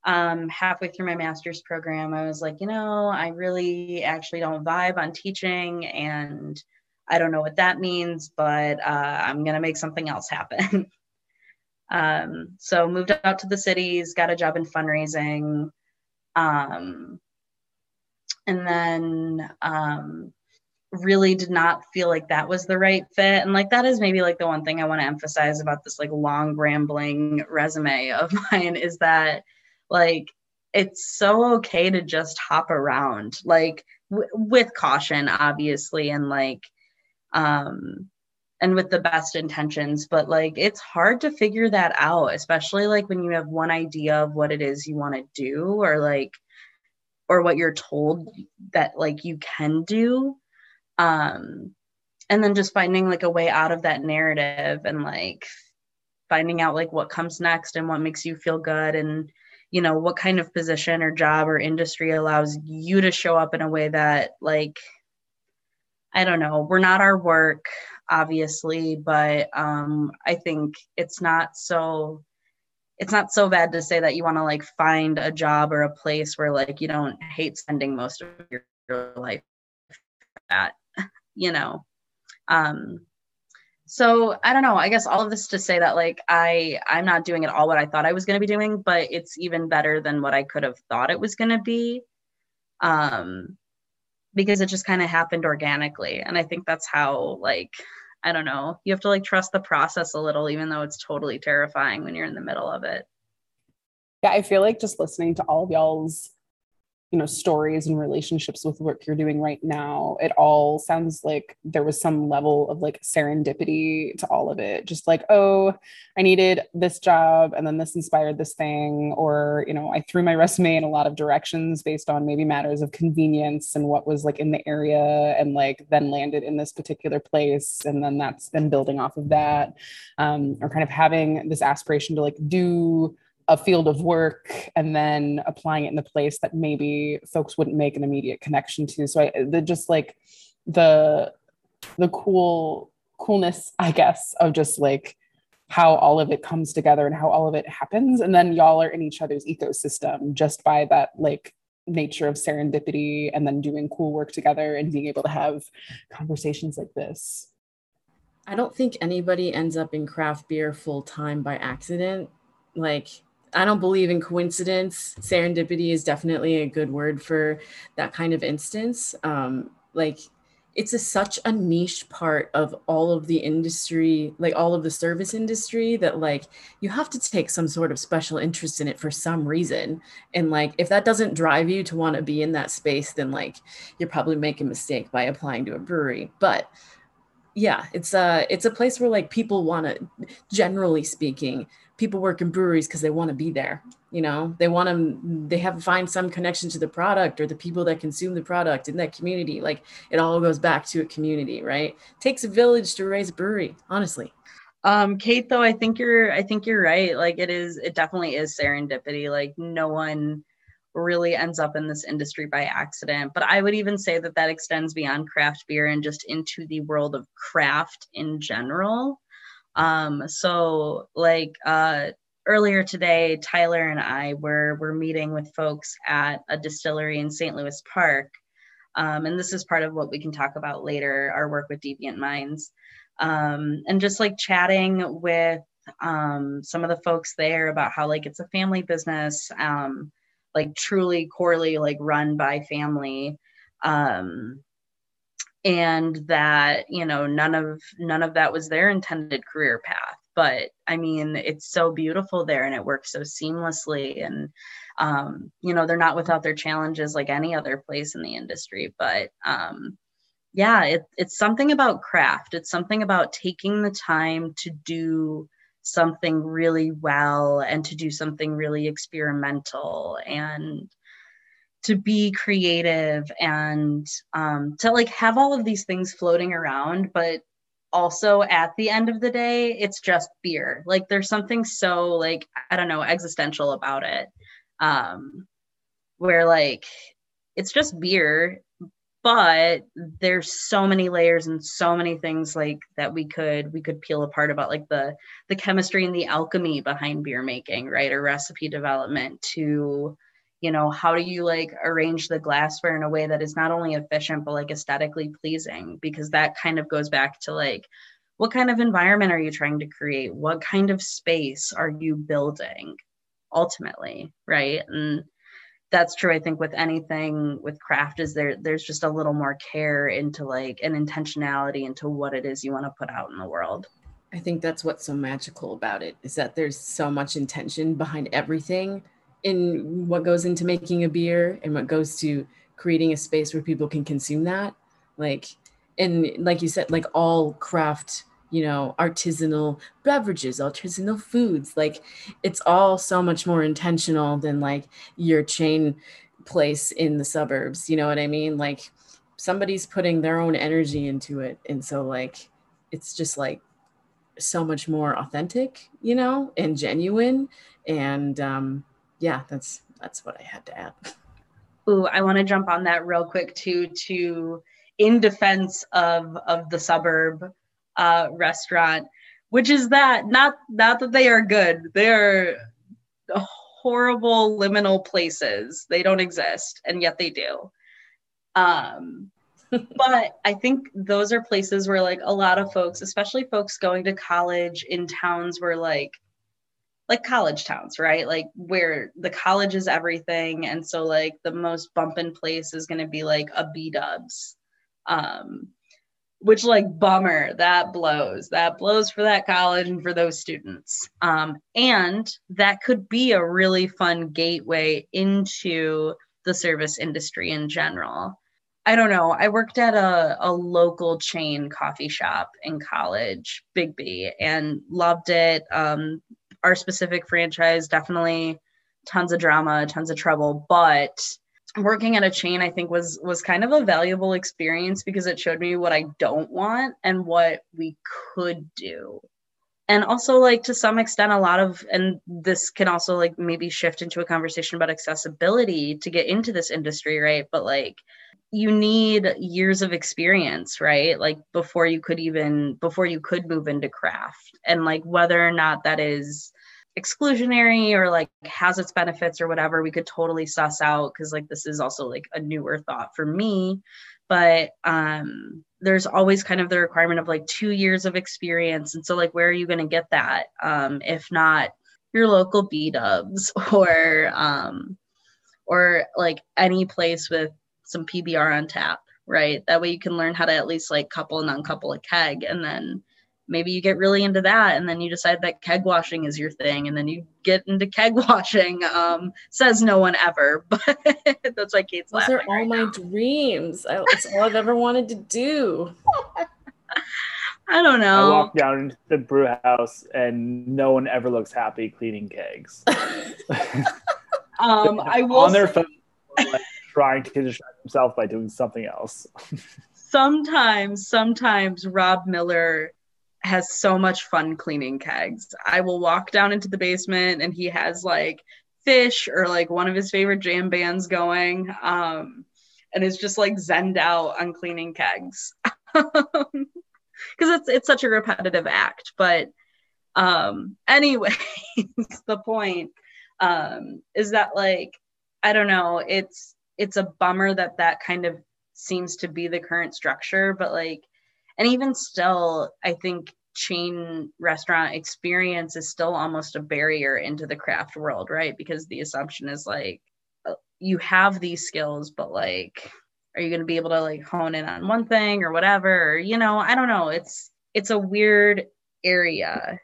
S6: um, halfway through my master's program, I was like, you know, I really actually don't vibe on teaching and I don't know what that means, but uh, I'm going to make something else happen. um, so moved out to the cities, got a job in fundraising. Um, and then um, really did not feel like that was the right fit and like that is maybe like the one thing i want to emphasize about this like long rambling resume of mine is that like it's so okay to just hop around, like w- with caution, obviously, and like, um, and with the best intentions, but like it's hard to figure that out, especially like when you have one idea of what it is you want to do or like, or what you're told that like you can do. Um, and then just finding like a way out of that narrative and like finding out like what comes next and what makes you feel good and you know what kind of position or job or industry allows you to show up in a way that like i don't know we're not our work obviously but um i think it's not so it's not so bad to say that you want to like find a job or a place where like you don't hate spending most of your, life at you know um so i don't know i guess all of this to say that like i i'm not doing at all what i thought i was going to be doing but it's even better than what i could have thought it was going to be um because it just kind of happened organically and i think that's how like i don't know you have to like trust the process a little even though it's totally terrifying when you're in the middle of it
S3: yeah i feel like just listening to all of y'all's you know stories and relationships with work you're doing right now it all sounds like there was some level of like serendipity to all of it just like oh i needed this job and then this inspired this thing or you know i threw my resume in a lot of directions based on maybe matters of convenience and what was like in the area and like then landed in this particular place and then that's then building off of that um, or kind of having this aspiration to like do a field of work and then applying it in the place that maybe folks wouldn't make an immediate connection to so i the just like the the cool coolness i guess of just like how all of it comes together and how all of it happens and then y'all are in each other's ecosystem just by that like nature of serendipity and then doing cool work together and being able to have conversations like this
S8: i don't think anybody ends up in craft beer full time by accident like I don't believe in coincidence. Serendipity is definitely a good word for that kind of instance. Um, like it's a, such a niche part of all of the industry, like all of the service industry that like you have to take some sort of special interest in it for some reason. And like if that doesn't drive you to want to be in that space, then like you're probably making a mistake by applying to a brewery. But yeah, it's a it's a place where like people want to generally speaking people work in breweries because they want to be there you know they want to they have find some connection to the product or the people that consume the product in that community like it all goes back to a community right it takes a village to raise a brewery honestly
S6: um, kate though i think you're i think you're right like it is it definitely is serendipity like no one really ends up in this industry by accident but i would even say that that extends beyond craft beer and just into the world of craft in general um, so like uh, earlier today, Tyler and I were were meeting with folks at a distillery in St. Louis Park, um, and this is part of what we can talk about later. Our work with Deviant Minds, um, and just like chatting with um, some of the folks there about how like it's a family business, um, like truly, corely, like run by family. Um, and that you know none of none of that was their intended career path but i mean it's so beautiful there and it works so seamlessly and um, you know they're not without their challenges like any other place in the industry but um, yeah it, it's something about craft it's something about taking the time to do something really well and to do something really experimental and to be creative and um, to like have all of these things floating around but also at the end of the day it's just beer like there's something so like i don't know existential about it um where like it's just beer but there's so many layers and so many things like that we could we could peel apart about like the the chemistry and the alchemy behind beer making right or recipe development to you know how do you like arrange the glassware in a way that is not only efficient but like aesthetically pleasing because that kind of goes back to like what kind of environment are you trying to create what kind of space are you building ultimately right and that's true i think with anything with craft is there there's just a little more care into like an intentionality into what it is you want to put out in the world
S8: i think that's what's so magical about it is that there's so much intention behind everything in what goes into making a beer and what goes to creating a space where people can consume that like and like you said like all craft you know artisanal beverages artisanal foods like it's all so much more intentional than like your chain place in the suburbs you know what i mean like somebody's putting their own energy into it and so like it's just like so much more authentic you know and genuine and um yeah, that's that's what I had to add.
S6: Ooh, I want to jump on that real quick too. To in defense of of the suburb uh, restaurant, which is that not not that they are good, they are horrible liminal places. They don't exist, and yet they do. Um, but I think those are places where like a lot of folks, especially folks going to college in towns where like like college towns, right? Like where the college is everything. And so like the most bumping place is gonna be like a B dubs. Um, which like bummer, that blows. That blows for that college and for those students. Um, and that could be a really fun gateway into the service industry in general. I don't know. I worked at a, a local chain coffee shop in college, Biggby, and loved it. Um, our specific franchise, definitely tons of drama, tons of trouble, but working at a chain I think was was kind of a valuable experience because it showed me what I don't want and what we could do. And also like to some extent a lot of and this can also like maybe shift into a conversation about accessibility to get into this industry, right? But like you need years of experience right like before you could even before you could move into craft and like whether or not that is exclusionary or like has its benefits or whatever we could totally suss out because like this is also like a newer thought for me but um there's always kind of the requirement of like two years of experience and so like where are you going to get that um if not your local b dubs or um or like any place with some pbr on tap right that way you can learn how to at least like couple and uncouple a keg and then maybe you get really into that and then you decide that keg washing is your thing and then you get into keg washing um, says no one ever but that's why kate's those are
S8: all
S6: right my now.
S8: dreams I, it's all i've ever wanted to do
S6: i don't know
S5: i walk down into the brew house and no one ever looks happy cleaning kegs
S6: um i will on their say- phone
S5: like, trying to distract himself by doing something else
S6: sometimes sometimes rob miller has so much fun cleaning kegs. I will walk down into the basement and he has like Phish or like one of his favorite jam bands going. Um, and is just like zened out on cleaning kegs. Because it's it's such a repetitive act. But um anyways, the point um is that like I don't know, it's it's a bummer that that kind of seems to be the current structure, but like and even still i think chain restaurant experience is still almost a barrier into the craft world right because the assumption is like uh, you have these skills but like are you going to be able to like hone in on one thing or whatever you know i don't know it's it's a weird area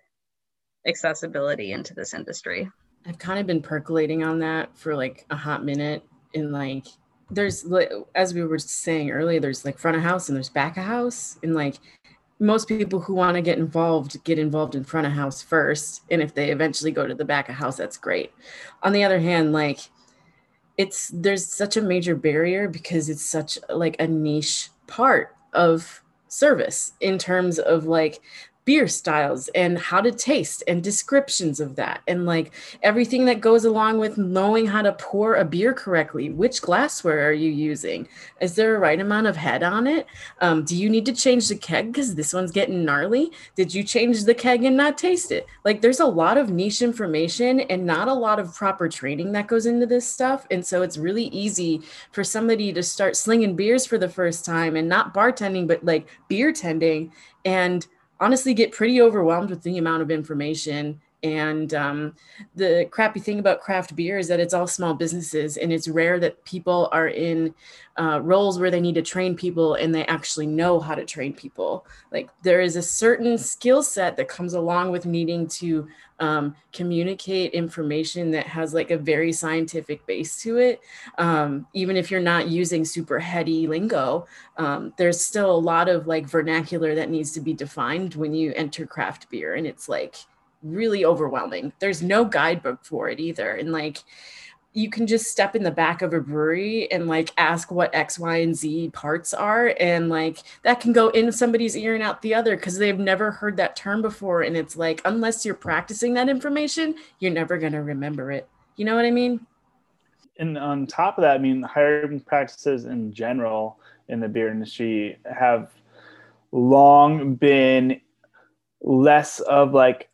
S6: accessibility into this industry
S8: i've kind of been percolating on that for like a hot minute and like there's as we were saying earlier there's like front of house and there's back of house and like most people who want to get involved get involved in front of house first and if they eventually go to the back of house that's great on the other hand like it's there's such a major barrier because it's such like a niche part of service in terms of like beer styles and how to taste and descriptions of that and like everything that goes along with knowing how to pour a beer correctly which glassware are you using is there a right amount of head on it um, do you need to change the keg because this one's getting gnarly did you change the keg and not taste it like there's a lot of niche information and not a lot of proper training that goes into this stuff and so it's really easy for somebody to start slinging beers for the first time and not bartending but like beer tending and honestly get pretty overwhelmed with the amount of information and um, the crappy thing about craft beer is that it's all small businesses, and it's rare that people are in uh, roles where they need to train people and they actually know how to train people. Like there is a certain skill set that comes along with needing to um, communicate information that has like a very scientific base to it. Um, even if you're not using super heady lingo, um, there's still a lot of like vernacular that needs to be defined when you enter craft beer. And it's like, really overwhelming. There's no guidebook for it either. And like, you can just step in the back of a brewery and like ask what X, Y, and Z parts are. And like that can go in somebody's ear and out the other because they've never heard that term before. And it's like, unless you're practicing that information, you're never going to remember it. You know what I mean?
S5: And on top of that, I mean, hiring practices in general in the beer industry have long been less of like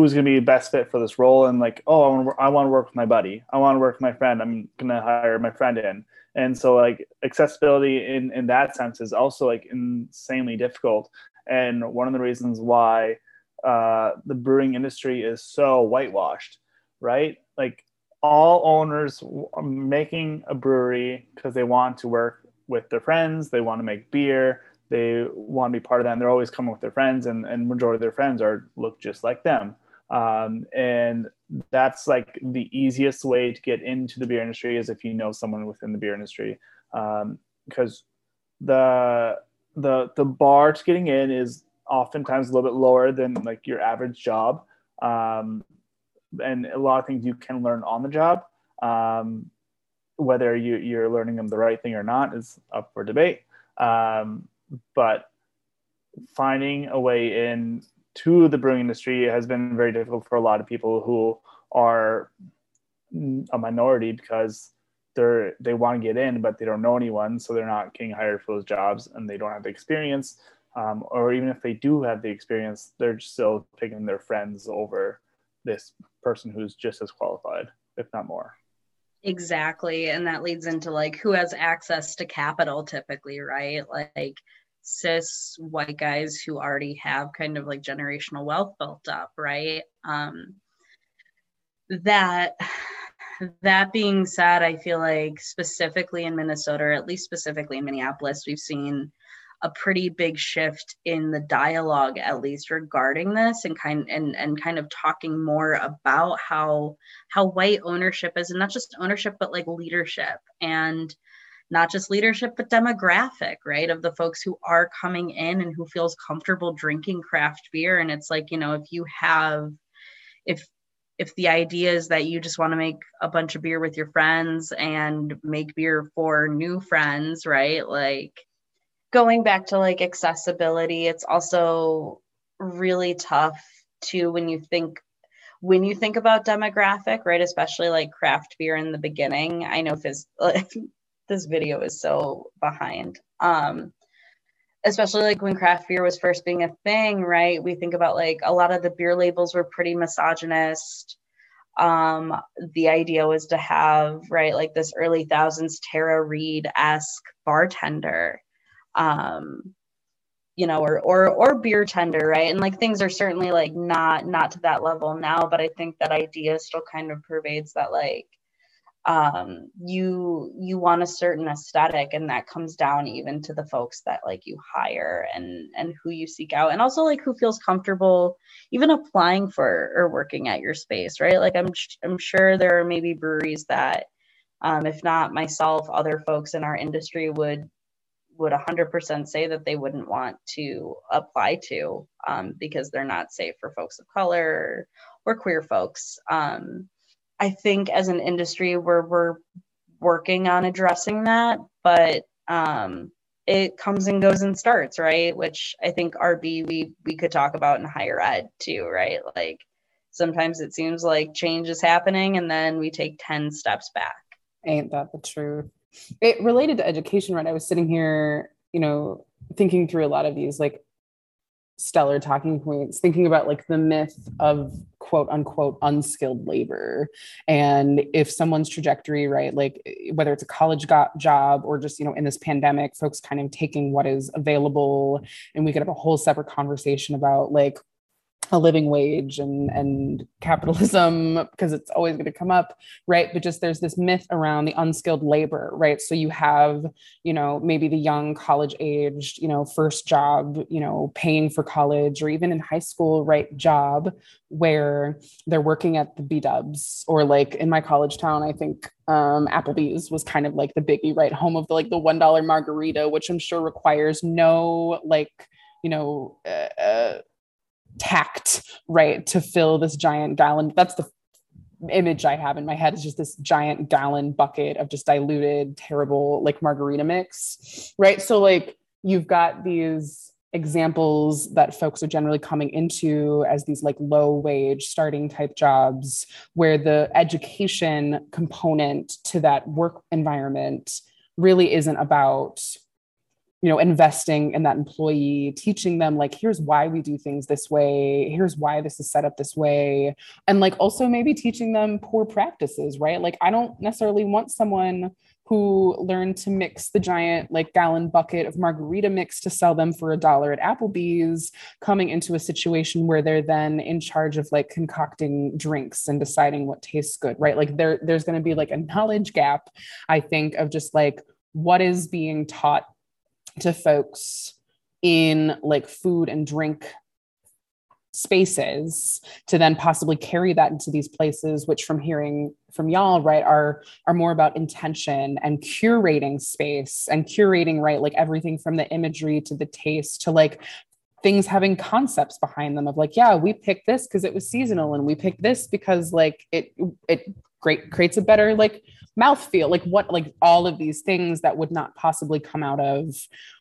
S5: who's going to be best fit for this role and like oh i want to work with my buddy i want to work with my friend i'm going to hire my friend in and so like accessibility in in that sense is also like insanely difficult and one of the reasons why uh, the brewing industry is so whitewashed right like all owners are making a brewery because they want to work with their friends they want to make beer they want to be part of that and they're always coming with their friends and, and majority of their friends are look just like them um, and that's like the easiest way to get into the beer industry is if you know someone within the beer industry. because um, the the the bar to getting in is oftentimes a little bit lower than like your average job. Um, and a lot of things you can learn on the job. Um, whether you, you're learning them the right thing or not is up for debate. Um, but finding a way in to the brewing industry has been very difficult for a lot of people who are a minority because they're they want to get in but they don't know anyone so they're not getting hired for those jobs and they don't have the experience um, or even if they do have the experience they're still picking their friends over this person who's just as qualified if not more
S6: exactly and that leads into like who has access to capital typically right like cis white guys who already have kind of like generational wealth built up, right? Um, that that being said, I feel like specifically in Minnesota, or at least specifically in Minneapolis, we've seen a pretty big shift in the dialogue, at least regarding this, and kind and and kind of talking more about how how white ownership is, and not just ownership, but like leadership and not just leadership, but demographic, right? Of the folks who are coming in and who feels comfortable drinking craft beer. And it's like, you know, if you have, if, if the idea is that you just want to make a bunch of beer with your friends and make beer for new friends, right? Like going back to like accessibility, it's also really tough too when you think when you think about demographic, right? Especially like craft beer in the beginning. I know phys- this video is so behind. Um, especially like when craft beer was first being a thing, right? We think about like a lot of the beer labels were pretty misogynist. Um, the idea was to have, right, like this early thousands Tara Reid esque bartender, um, you know, or or or beer tender, right? And like things are certainly like not not to that level now, but I think that idea still kind of pervades that like um, you you want a certain aesthetic and that comes down even to the folks that like you hire and and who you seek out and also like who feels comfortable even applying for or working at your space right like i'm i'm sure there are maybe breweries that um, if not myself other folks in our industry would would 100% say that they wouldn't want to apply to um, because they're not safe for folks of color or queer folks um, I think as an industry we're we're working on addressing that, but um, it comes and goes and starts, right? Which I think RB we we could talk about in higher ed too, right? Like sometimes it seems like change is happening and then we take 10 steps back.
S9: Ain't that the truth? It related to education, right? I was sitting here, you know, thinking through a lot of these like stellar talking points thinking about like the myth of quote unquote unskilled labor and if someone's trajectory right like whether it's a college job or just you know in this pandemic folks kind of taking what is available and we could have a whole separate conversation about like a living wage and and capitalism because it's always going to come up right but just there's this myth around the unskilled labor right so you have you know maybe the young college aged you know first job you know paying for college or even in high school right job where they're working at the b-dubs or like in my college town i think um, Applebee's was kind of like the biggie, right? Home of the, like the one dollar margarita, which I'm sure requires no like you know uh, uh tact, right, to fill this giant gallon. That's the image I have in my head is just this giant gallon bucket of just diluted, terrible, like margarita mix, right? So, like, you've got these examples that folks are generally coming into as these like low wage starting type jobs where the education component to that work environment really isn't about you know investing in that employee teaching them like here's why we do things this way here's why this is set up this way and like also maybe teaching them poor practices right like i don't necessarily want someone who learned to mix the giant like gallon bucket of margarita mix to sell them for a dollar at Applebee's coming into a situation where they're then in charge of like concocting drinks and deciding what tastes good right like there there's going to be like a knowledge gap i think of just like what is being taught to folks in like food and drink spaces to then possibly carry that into these places which from hearing from y'all right are are more about intention and curating space and curating right like everything from the imagery to the taste to like things having concepts behind them of like yeah we picked this because it was seasonal and we picked this because like it it great creates a better like mouth feel like what like all of these things that would not possibly come out of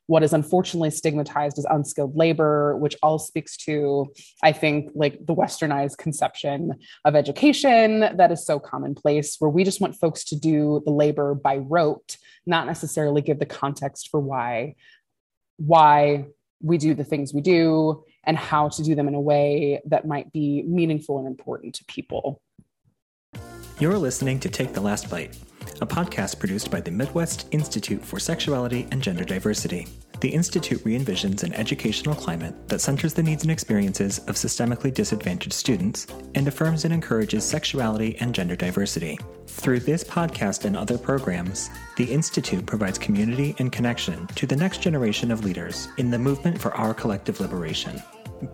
S9: what is unfortunately stigmatized as unskilled labor which all speaks to i think like the westernized conception of education that is so commonplace where we just want folks to do the labor by rote not necessarily give the context for why why we do the things we do and how to do them in a way that might be meaningful and important to people
S10: you're listening to Take the Last Bite, a podcast produced by the Midwest Institute for Sexuality and Gender Diversity. The Institute re envisions an educational climate that centers the needs and experiences of systemically disadvantaged students and affirms and encourages sexuality and gender diversity. Through this podcast and other programs, the Institute provides community and connection to the next generation of leaders in the movement for our collective liberation.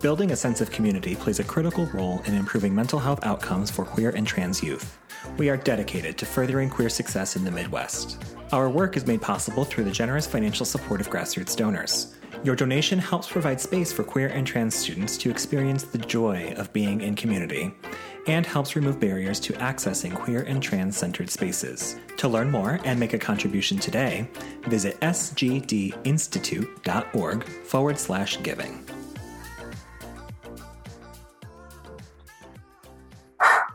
S10: Building a sense of community plays a critical role in improving mental health outcomes for queer and trans youth. We are dedicated to furthering queer success in the Midwest. Our work is made possible through the generous financial support of grassroots donors. Your donation helps provide space for queer and trans students to experience the joy of being in community and helps remove barriers to accessing queer and trans centered spaces. To learn more and make a contribution today, visit sgdinstitute.org forward slash giving.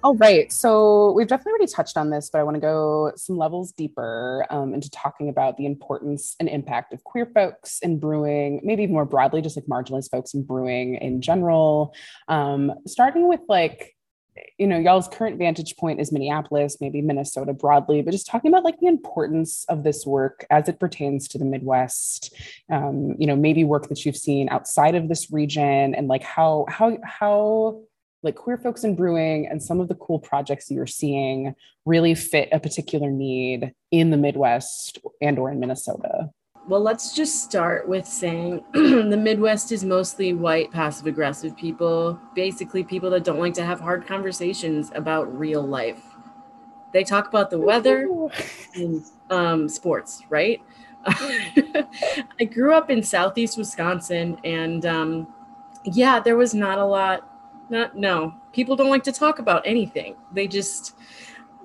S9: All right. So we've definitely already touched on this, but I want to go some levels deeper um, into talking about the importance and impact of queer folks in brewing, maybe more broadly, just like marginalized folks in brewing in general. Um, starting with like, you know, y'all's current vantage point is Minneapolis, maybe Minnesota broadly, but just talking about like the importance of this work as it pertains to the Midwest, um, you know, maybe work that you've seen outside of this region and like how, how, how, like queer folks in brewing and some of the cool projects you're seeing really fit a particular need in the midwest and or in minnesota
S8: well let's just start with saying the midwest is mostly white passive aggressive people basically people that don't like to have hard conversations about real life they talk about the weather and um, sports right i grew up in southeast wisconsin and um, yeah there was not a lot not no. People don't like to talk about anything. They just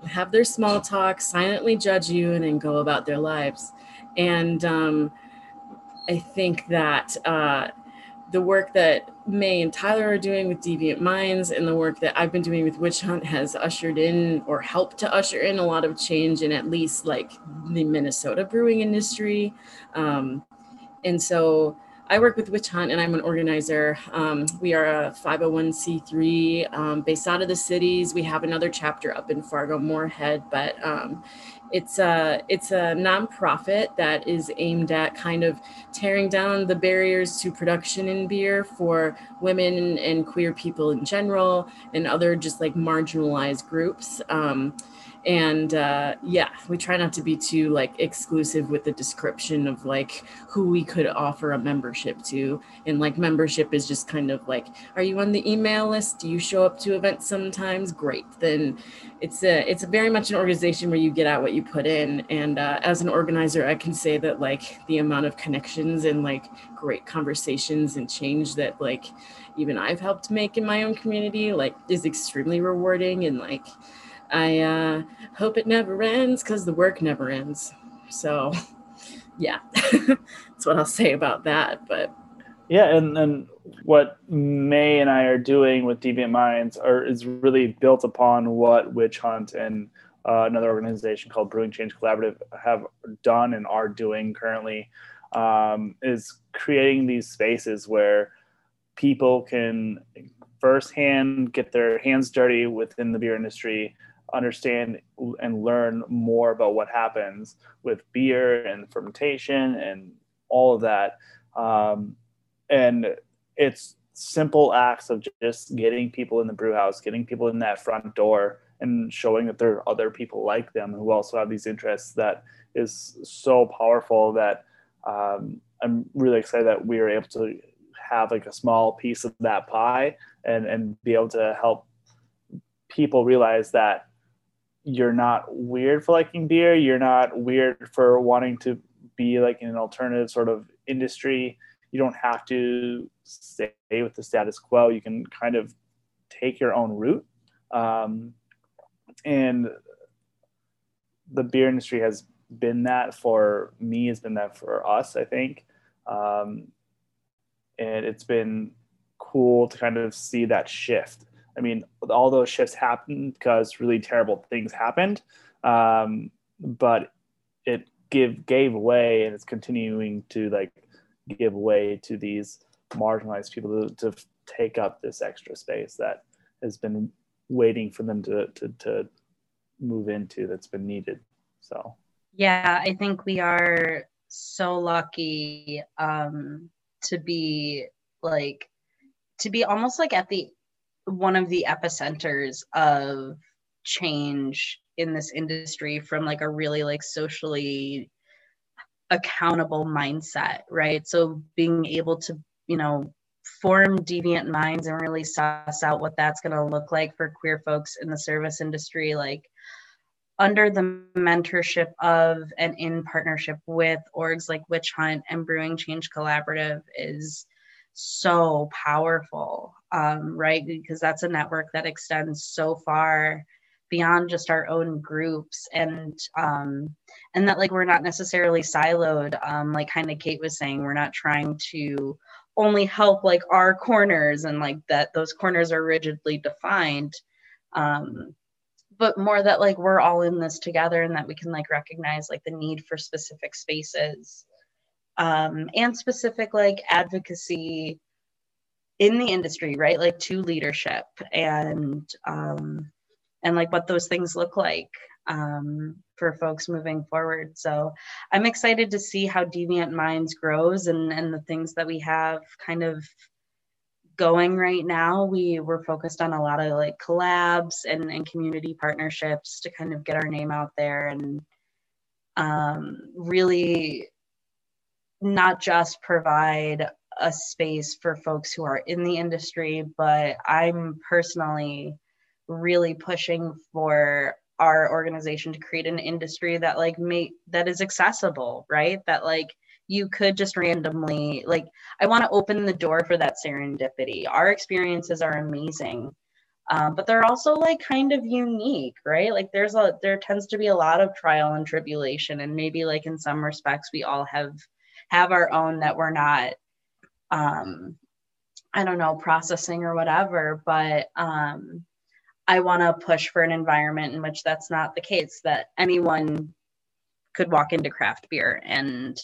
S8: have their small talk, silently judge you, and then go about their lives. And um, I think that uh, the work that May and Tyler are doing with Deviant Minds and the work that I've been doing with Witch Hunt has ushered in or helped to usher in a lot of change in at least like the Minnesota brewing industry. Um, and so I work with Witch Hunt and I'm an organizer. Um, we are a 501c3 um, based out of the cities. We have another chapter up in Fargo Moorhead, but um, it's a it's a nonprofit that is aimed at kind of tearing down the barriers to production in beer for women and queer people in general and other just like marginalized groups. Um, and uh, yeah we try not to be too like exclusive with the description of like who we could offer a membership to and like membership is just kind of like are you on the email list do you show up to events sometimes great then it's a it's a very much an organization where you get out what you put in and uh, as an organizer i can say that like the amount of connections and like great conversations and change that like even i've helped make in my own community like is extremely rewarding and like I uh, hope it never ends because the work never ends. So, yeah, that's what I'll say about that. But
S5: yeah, and and what May and I are doing with Deviant Minds are is really built upon what Witch Hunt and uh, another organization called Brewing Change Collaborative have done and are doing currently. Um, is creating these spaces where people can firsthand get their hands dirty within the beer industry understand and learn more about what happens with beer and fermentation and all of that. Um, and it's simple acts of just getting people in the brew house, getting people in that front door, and showing that there are other people like them who also have these interests that is so powerful that um, I'm really excited that we are able to have like a small piece of that pie and and be able to help people realize that you're not weird for liking beer. You're not weird for wanting to be like in an alternative sort of industry. You don't have to stay with the status quo. You can kind of take your own route. Um, and the beer industry has been that for me, has been that for us, I think. Um, and it's been cool to kind of see that shift I mean, all those shifts happened because really terrible things happened, um, but it give gave way, and it's continuing to like give way to these marginalized people to, to take up this extra space that has been waiting for them to, to, to move into that's been needed. So,
S6: yeah, I think we are so lucky um, to be like, to be almost like at the one of the epicenters of change in this industry from like a really like socially accountable mindset, right? So being able to, you know, form deviant minds and really suss out what that's going to look like for queer folks in the service industry, like under the mentorship of and in partnership with orgs like Witch Hunt and Brewing Change Collaborative is so powerful um, right? Because that's a network that extends so far beyond just our own groups and um, and that like we're not necessarily siloed um, like kind of kate was saying we're not trying to only help like our corners and like that those corners are rigidly defined um, but more that like we're all in this together and that we can like recognize like the need for specific spaces um, and specific like advocacy in the industry, right? Like to leadership and um, and like what those things look like um, for folks moving forward. So I'm excited to see how Deviant Minds grows and and the things that we have kind of going right now. We were focused on a lot of like collabs and and community partnerships to kind of get our name out there and um, really not just provide a space for folks who are in the industry, but I'm personally really pushing for our organization to create an industry that like make that is accessible, right? That like you could just randomly like I want to open the door for that serendipity. Our experiences are amazing. Um, but they're also like kind of unique right like there's a there tends to be a lot of trial and tribulation and maybe like in some respects we all have have our own that we're not um, I don't know, processing or whatever. But um, I want to push for an environment in which that's not the case, that anyone could walk into craft beer and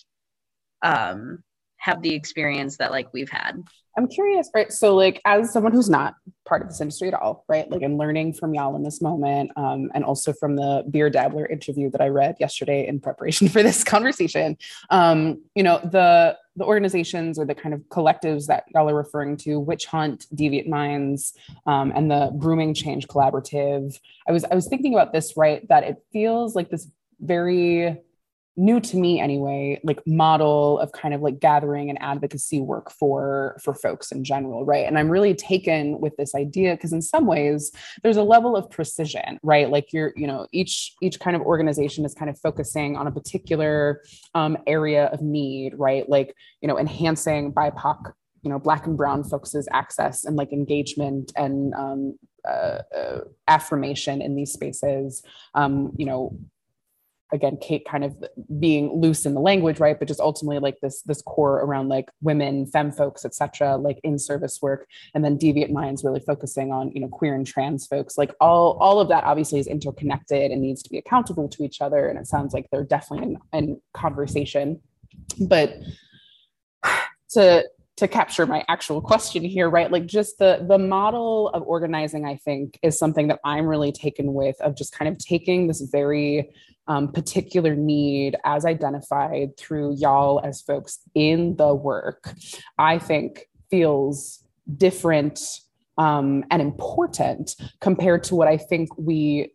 S6: um, have the experience that like we've had.
S9: I'm curious, right? So, like, as someone who's not part of this industry at all, right? Like, I'm learning from y'all in this moment, um, and also from the beer dabbler interview that I read yesterday in preparation for this conversation. Um, you know, the the organizations or the kind of collectives that y'all are referring to, Witch Hunt, Deviant Minds, um, and the Brewing Change Collaborative. I was I was thinking about this, right? That it feels like this very new to me anyway like model of kind of like gathering and advocacy work for for folks in general right and i'm really taken with this idea because in some ways there's a level of precision right like you're you know each each kind of organization is kind of focusing on a particular um, area of need right like you know enhancing bipoc you know black and brown folks' access and like engagement and um, uh, uh, affirmation in these spaces um, you know again kate kind of being loose in the language right but just ultimately like this this core around like women femme folks etc like in service work and then deviant minds really focusing on you know queer and trans folks like all all of that obviously is interconnected and needs to be accountable to each other and it sounds like they're definitely in, in conversation but to to capture my actual question here right like just the the model of organizing i think is something that i'm really taken with of just kind of taking this very um, particular need as identified through y'all as folks in the work, I think feels different um, and important compared to what I think we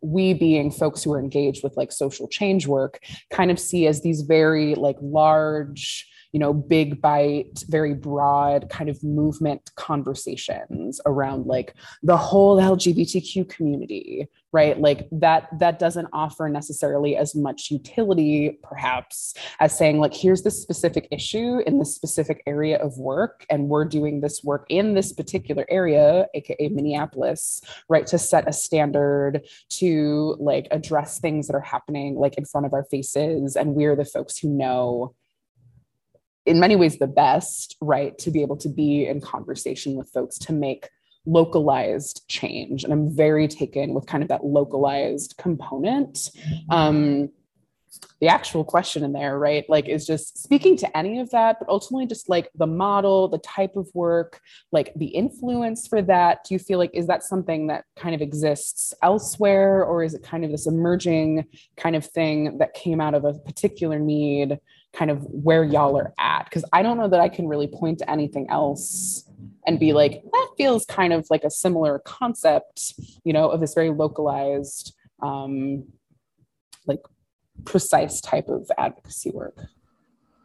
S9: we being folks who are engaged with like social change work kind of see as these very like large you know, big bite, very broad kind of movement conversations around like the whole LGBTQ community, right? Like that that doesn't offer necessarily as much utility perhaps as saying like here's this specific issue in this specific area of work and we're doing this work in this particular area, aka Minneapolis, right, to set a standard to like address things that are happening like in front of our faces and we're the folks who know in many ways the best, right, to be able to be in conversation with folks to make localized change. And I'm very taken with kind of that localized component. Um, the actual question in there, right? Like, is just speaking to any of that, but ultimately just like the model, the type of work, like the influence for that. Do you feel like, is that something that kind of exists elsewhere, or is it kind of this emerging kind of thing that came out of a particular need kind of where y'all are at because i don't know that i can really point to anything else and be like that feels kind of like a similar concept you know of this very localized um like precise type of advocacy work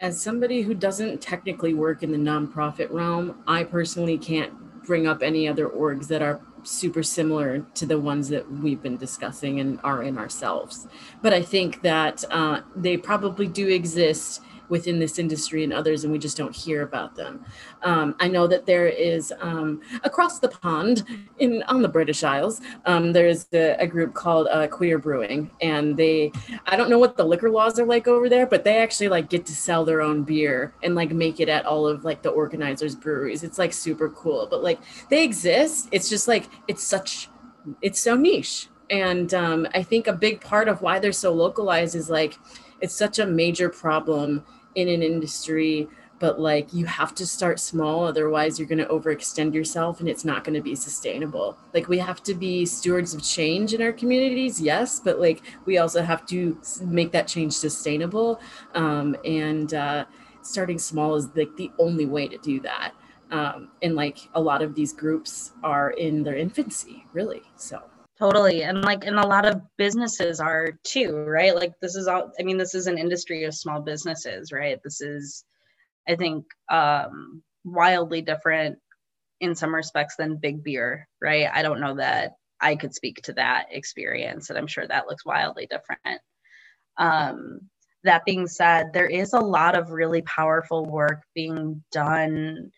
S8: as somebody who doesn't technically work in the nonprofit realm i personally can't bring up any other orgs that are super similar to the ones that we've been discussing and are in ourselves. But I think that uh, they probably do exist within this industry and others, and we just don't hear about them. Um, I know that there is um, across the pond in on the British Isles, um, there is a, a, group called uh, Queer Brewing, and they I don't know what the liquor laws are like over there, but they actually like get to sell their own beer and like make it at all of like the organizers' breweries. It's like super cool, but like they exist. It's just like it's such it's so niche and um, i think a big part of why they're so localized is like it's such a major problem in an industry but like you have to start small otherwise you're going to overextend yourself and it's not going to be sustainable like we have to be stewards of change in our communities yes but like we also have to make that change sustainable um, and uh, starting small is like the only way to do that um, and like a lot of these groups are in their infancy really so
S6: Totally. And like, and a lot of businesses are too, right? Like, this is all, I mean, this is an industry of small businesses, right? This is, I think, um, wildly different in some respects than big beer, right? I don't know that I could speak to that experience, and I'm sure that looks wildly different. Um, that being said, there is a lot of really powerful work being done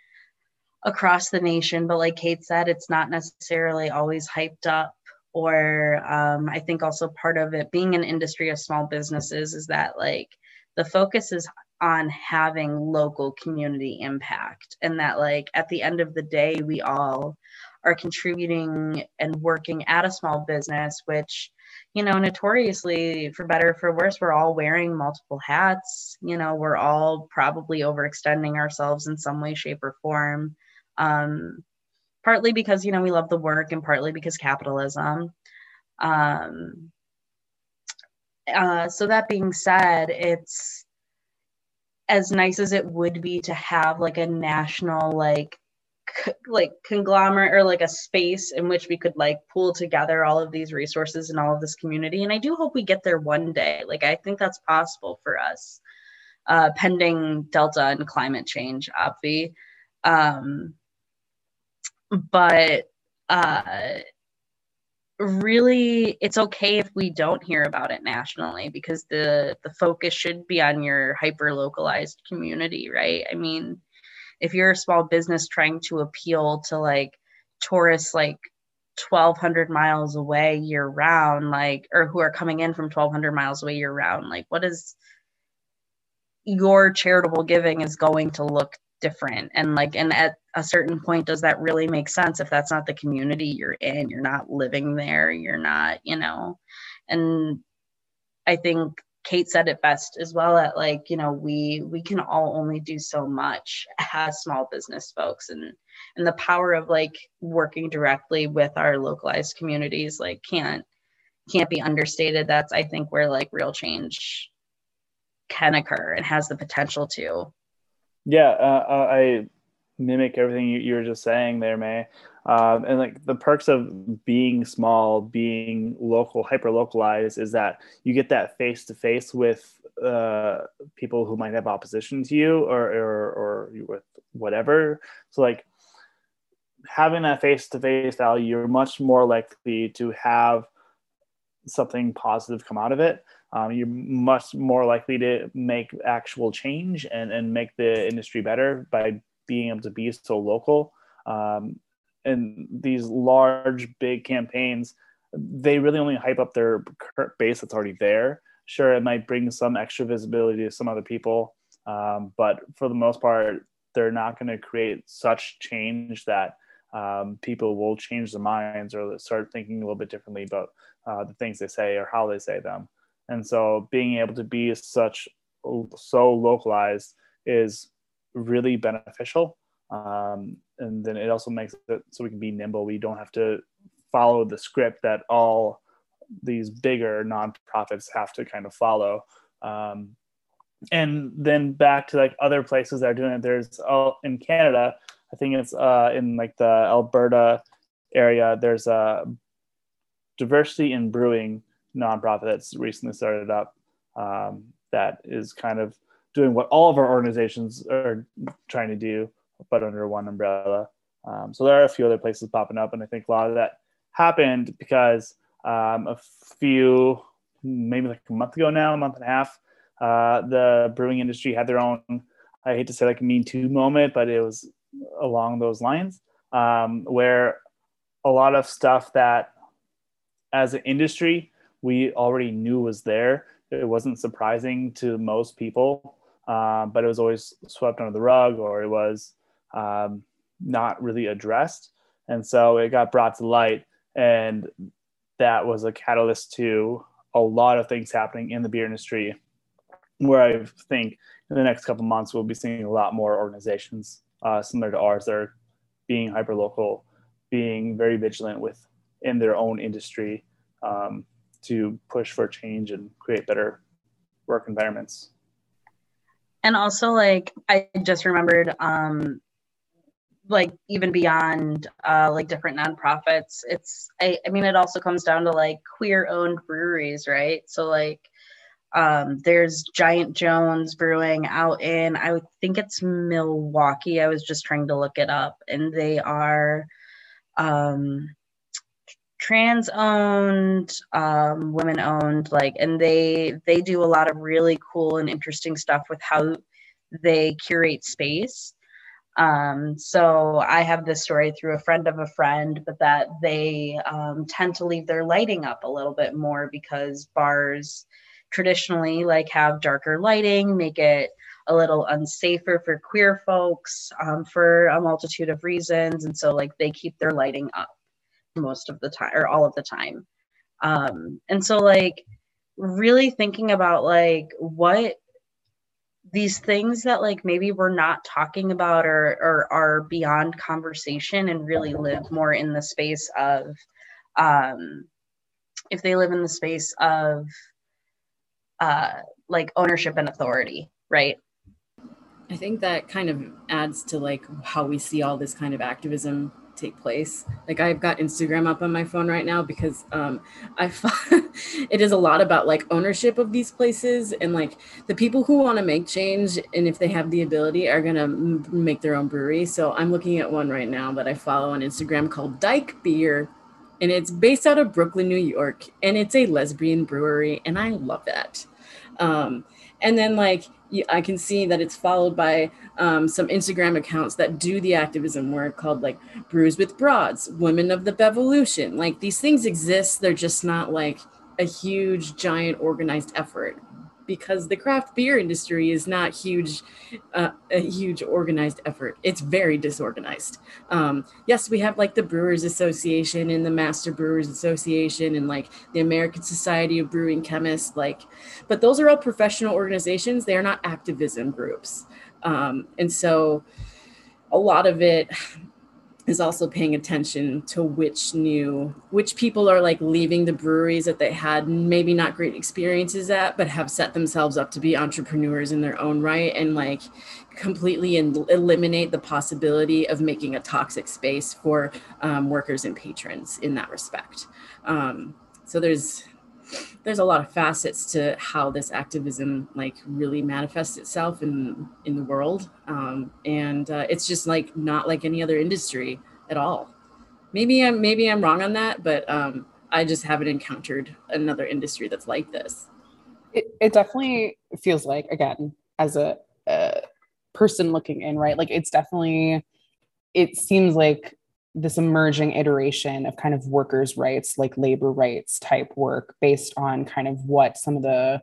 S6: across the nation, but like Kate said, it's not necessarily always hyped up or um, I think also part of it being an industry of small businesses is that like the focus is on having local community impact and that like at the end of the day we all are contributing and working at a small business which you know notoriously for better for worse we're all wearing multiple hats you know we're all probably overextending ourselves in some way shape or form um, partly because you know we love the work and partly because capitalism um, uh, so that being said it's as nice as it would be to have like a national like like conglomerate or like a space in which we could like pool together all of these resources and all of this community and i do hope we get there one day like i think that's possible for us uh, pending delta and climate change obvi um, but uh, really it's okay if we don't hear about it nationally because the the focus should be on your hyper localized community right i mean if you're a small business trying to appeal to like tourists like 1200 miles away year round like or who are coming in from 1200 miles away year round like what is your charitable giving is going to look different and like and at a certain point does that really make sense if that's not the community you're in you're not living there you're not you know and i think kate said it best as well That like you know we we can all only do so much as small business folks and and the power of like working directly with our localized communities like can't can't be understated that's i think where like real change can occur and has the potential to
S5: yeah, uh, uh, I mimic everything you, you, were just saying there, May. Um, and like the perks of being small, being local, hyper localized is that you get that face to face with uh, people who might have opposition to you or, or, or with whatever. So like having that face to face value, you're much more likely to have something positive come out of it um, you're much more likely to make actual change and, and make the industry better by being able to be so local. Um, and these large, big campaigns, they really only hype up their base that's already there. Sure, it might bring some extra visibility to some other people, um, but for the most part, they're not going to create such change that um, people will change their minds or start thinking a little bit differently about uh, the things they say or how they say them and so being able to be such so localized is really beneficial um, and then it also makes it so we can be nimble we don't have to follow the script that all these bigger nonprofits have to kind of follow um, and then back to like other places that are doing it there's oh, in canada i think it's uh, in like the alberta area there's a diversity in brewing nonprofit that's recently started up um, that is kind of doing what all of our organizations are trying to do, but under one umbrella. Um, so there are a few other places popping up, and I think a lot of that happened because um, a few, maybe like a month ago now, a month and a half, uh, the brewing industry had their own. I hate to say like a Me Too moment, but it was along those lines um, where a lot of stuff that as an industry we already knew was there. It wasn't surprising to most people, uh, but it was always swept under the rug or it was um, not really addressed. And so it got brought to light, and that was a catalyst to a lot of things happening in the beer industry, where I think in the next couple months we'll be seeing a lot more organizations uh, similar to ours that are being hyperlocal, being very vigilant with in their own industry um, to push for change and create better work environments.
S6: And also, like, I just remembered, um, like, even beyond uh, like different nonprofits, it's, I, I mean, it also comes down to like queer owned breweries, right? So, like, um, there's Giant Jones Brewing out in, I think it's Milwaukee. I was just trying to look it up, and they are, um, trans owned um, women owned like and they they do a lot of really cool and interesting stuff with how they curate space um, so i have this story through a friend of a friend but that they um, tend to leave their lighting up a little bit more because bars traditionally like have darker lighting make it a little unsafer for queer folks um, for a multitude of reasons and so like they keep their lighting up most of the time or all of the time. Um, and so like really thinking about like what these things that like maybe we're not talking about or, or are beyond conversation and really live more in the space of um, if they live in the space of uh, like ownership and authority right
S8: i think that kind of adds to like how we see all this kind of activism take place. Like I've got Instagram up on my phone right now because um, I it is a lot about like ownership of these places and like the people who want to make change and if they have the ability are gonna make their own brewery. So I'm looking at one right now that I follow on Instagram called Dyke Beer. And it's based out of Brooklyn, New York, and it's a lesbian brewery, and I love that. Um, and then like I can see that it's followed by um, some Instagram accounts that do the activism work called like Brews with Broads, Women of the Bevolution. Like these things exist, they're just not like a huge, giant, organized effort because the craft beer industry is not huge, uh, a huge organized effort. It's very disorganized. Um, yes, we have like the Brewers Association and the Master Brewers Association and like the American Society of Brewing Chemists, like, but those are all professional organizations. They are not activism groups, um, and so a lot of it is also paying attention to which new which people are like leaving the breweries that they had maybe not great experiences at but have set themselves up to be entrepreneurs in their own right and like completely and eliminate the possibility of making a toxic space for um, workers and patrons in that respect um, so there's there's a lot of facets to how this activism like really manifests itself in in the world um, and uh, it's just like not like any other industry at all maybe i'm maybe i'm wrong on that but um, i just haven't encountered another industry that's like this
S9: it, it definitely feels like again as a, a person looking in right like it's definitely it seems like this emerging iteration of kind of workers' rights, like labor rights type work, based on kind of what some of the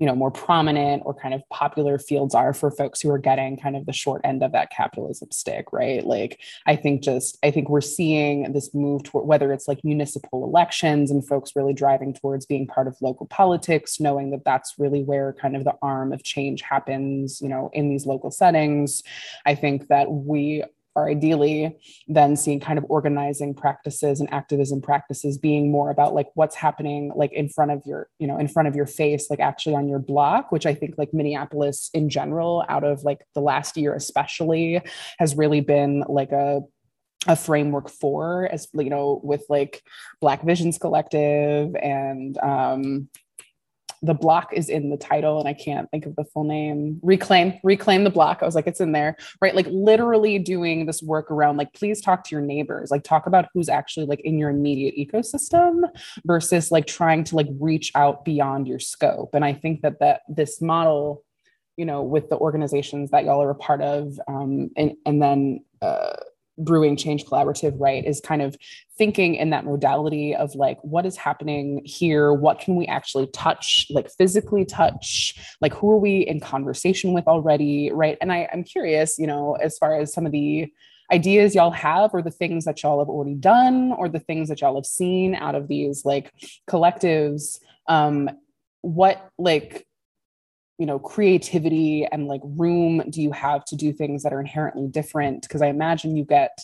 S9: you know more prominent or kind of popular fields are for folks who are getting kind of the short end of that capitalism stick right like i think just i think we're seeing this move toward whether it's like municipal elections and folks really driving towards being part of local politics knowing that that's really where kind of the arm of change happens you know in these local settings i think that we are ideally then seeing kind of organizing practices and activism practices being more about like what's happening like in front of your you know in front of your face like actually on your block which i think like minneapolis in general out of like the last year especially has really been like a a framework for as you know with like black visions collective and um the block is in the title and I can't think of the full name. Reclaim, reclaim the block. I was like, it's in there, right? Like literally doing this work around like, please talk to your neighbors, like talk about who's actually like in your immediate ecosystem versus like trying to like reach out beyond your scope. And I think that that this model, you know, with the organizations that y'all are a part of, um, and and then uh, brewing change collaborative right is kind of thinking in that modality of like what is happening here what can we actually touch like physically touch like who are we in conversation with already right and i i'm curious you know as far as some of the ideas y'all have or the things that y'all have already done or the things that y'all have seen out of these like collectives um what like you know creativity and like room do you have to do things that are inherently different because i imagine you get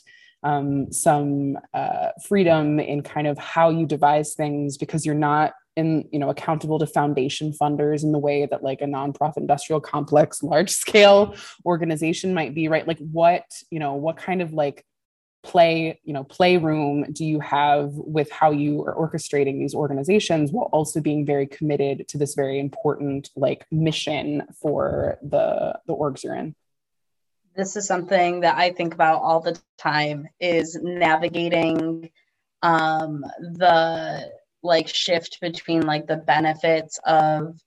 S9: um, some uh, freedom in kind of how you devise things because you're not in you know accountable to foundation funders in the way that like a nonprofit industrial complex large scale organization might be right like what you know what kind of like play you know playroom do you have with how you are orchestrating these organizations while also being very committed to this very important like mission for the the orgs you're in
S6: this is something that i think about all the time is navigating um the like shift between like the benefits of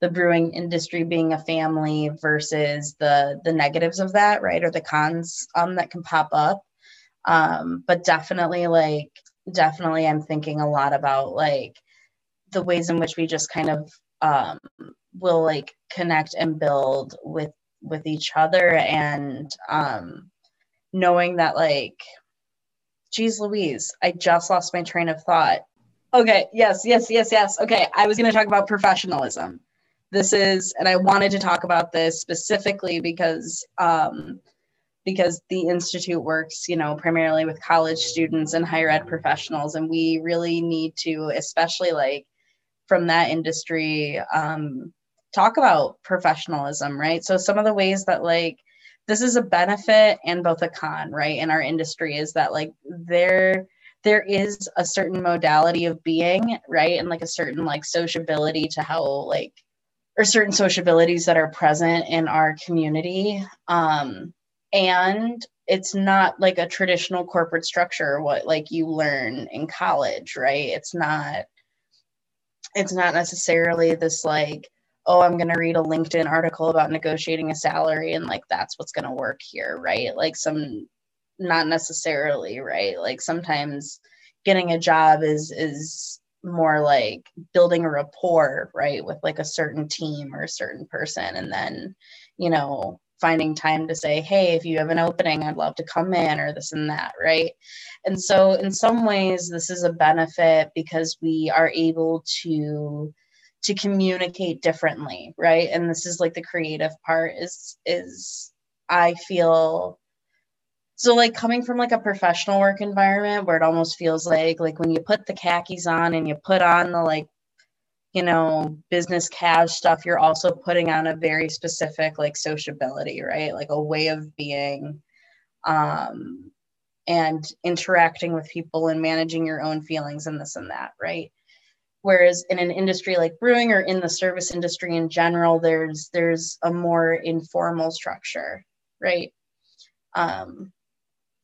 S6: the brewing industry being a family versus the the negatives of that right or the cons um that can pop up um, but definitely, like, definitely, I'm thinking a lot about like the ways in which we just kind of um, will like connect and build with with each other and um, knowing that like geez louise i just lost my train of thought okay yes yes yes yes okay i was going to talk about professionalism this is and i wanted to talk about this specifically because um, because the institute works you know primarily with college students and higher ed professionals and we really need to especially like from that industry um, talk about professionalism right so some of the ways that like this is a benefit and both a con right in our industry is that like there there is a certain modality of being right and like a certain like sociability to how like or certain sociabilities that are present in our community um and it's not like a traditional corporate structure what like you learn in college right it's not it's not necessarily this like oh i'm going to read a linkedin article about negotiating a salary and like that's what's going to work here right like some not necessarily right like sometimes getting a job is is more like building a rapport right with like a certain team or a certain person and then you know finding time to say, hey, if you have an opening, I'd love to come in, or this and that, right? And so, in some ways, this is a benefit because we are able to to communicate differently right and this is like the creative part is is i feel so like coming from like a professional work environment where it almost feels like like when you put the khakis on and you put on the like you know, business cash stuff, you're also putting on a very specific like sociability, right? Like a way of being um, and interacting with people and managing your own feelings and this and that, right? Whereas in an industry like brewing or in the service industry in general, there's there's a more informal structure, right? Um,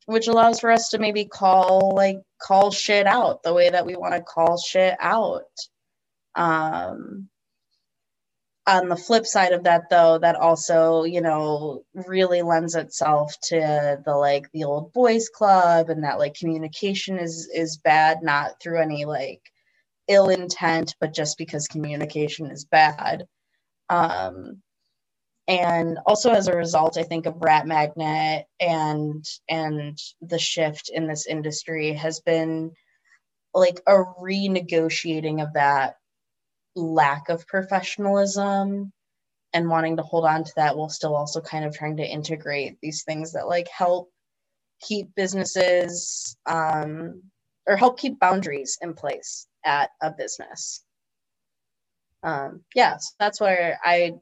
S6: which allows for us to maybe call like call shit out the way that we want to call shit out um, on the flip side of that though that also you know really lends itself to the like the old boys club and that like communication is is bad not through any like ill intent but just because communication is bad um and also as a result i think of rat magnet and and the shift in this industry has been like a renegotiating of that lack of professionalism and wanting to hold on to that while still also kind of trying to integrate these things that like help keep businesses um, or help keep boundaries in place at a business. Um, yeah, so that's where I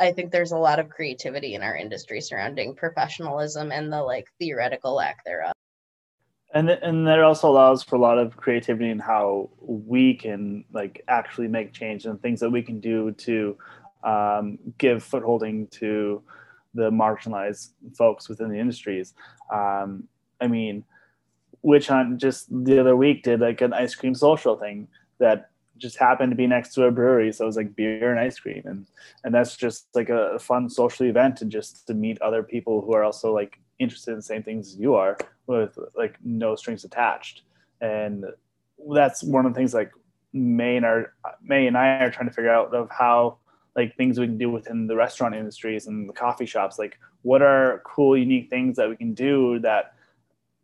S6: I think there's a lot of creativity in our industry surrounding professionalism and the like theoretical lack thereof
S5: and and that also allows for a lot of creativity in how we can like actually make change and things that we can do to um, give footholding to the marginalized folks within the industries. Um, I mean, Witch Hunt just the other week did like an ice cream social thing that just happened to be next to a brewery, so it was like beer and ice cream, and and that's just like a fun social event and just to meet other people who are also like interested in the same things you are with like no strings attached and that's one of the things like may and our may and i are trying to figure out of how like things we can do within the restaurant industries and the coffee shops like what are cool unique things that we can do that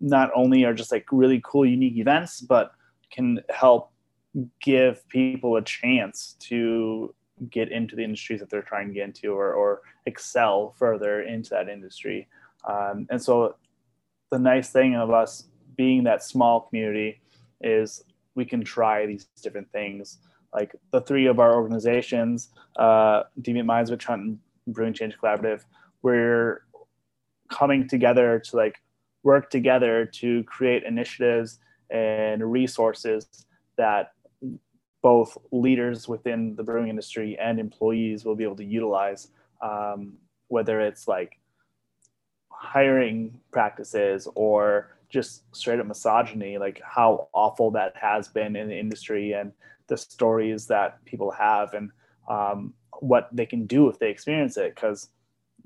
S5: not only are just like really cool unique events but can help give people a chance to get into the industries that they're trying to get into or, or excel further into that industry um, and so the nice thing of us being that small community is we can try these different things. Like the three of our organizations, uh, Deviant Minds, Witch Hunt, and Brewing Change Collaborative, we're coming together to like work together to create initiatives and resources that both leaders within the brewing industry and employees will be able to utilize, um, whether it's like hiring practices or just straight up misogyny, like how awful that has been in the industry and the stories that people have and um, what they can do if they experience it. Because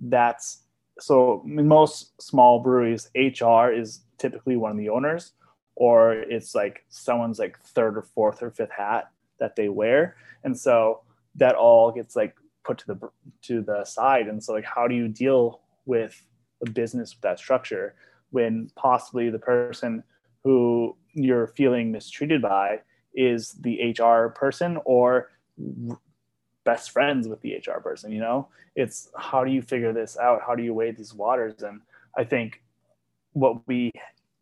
S5: that's so in most small breweries, HR is typically one of the owners, or it's like someone's like third or fourth or fifth hat that they wear. And so that all gets like put to the to the side. And so like how do you deal with a business with that structure when possibly the person who you're feeling mistreated by is the HR person or best friends with the HR person, you know? It's how do you figure this out? How do you wade these waters? And I think what we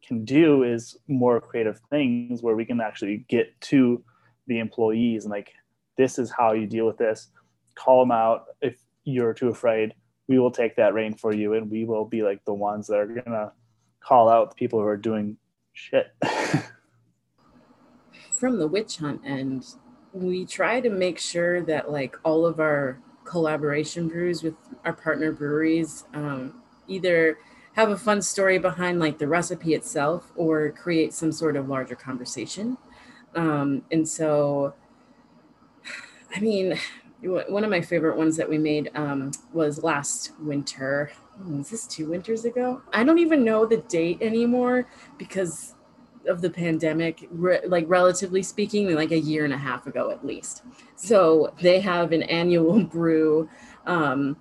S5: can do is more creative things where we can actually get to the employees and like this is how you deal with this. Call them out if you're too afraid we will take that rain for you and we will be like the ones that are gonna call out the people who are doing shit
S8: from the witch hunt end we try to make sure that like all of our collaboration brews with our partner breweries um, either have a fun story behind like the recipe itself or create some sort of larger conversation um, and so i mean one of my favorite ones that we made um, was last winter. Was this two winters ago? I don't even know the date anymore because of the pandemic. Re- like relatively speaking, like a year and a half ago at least. So they have an annual brew um,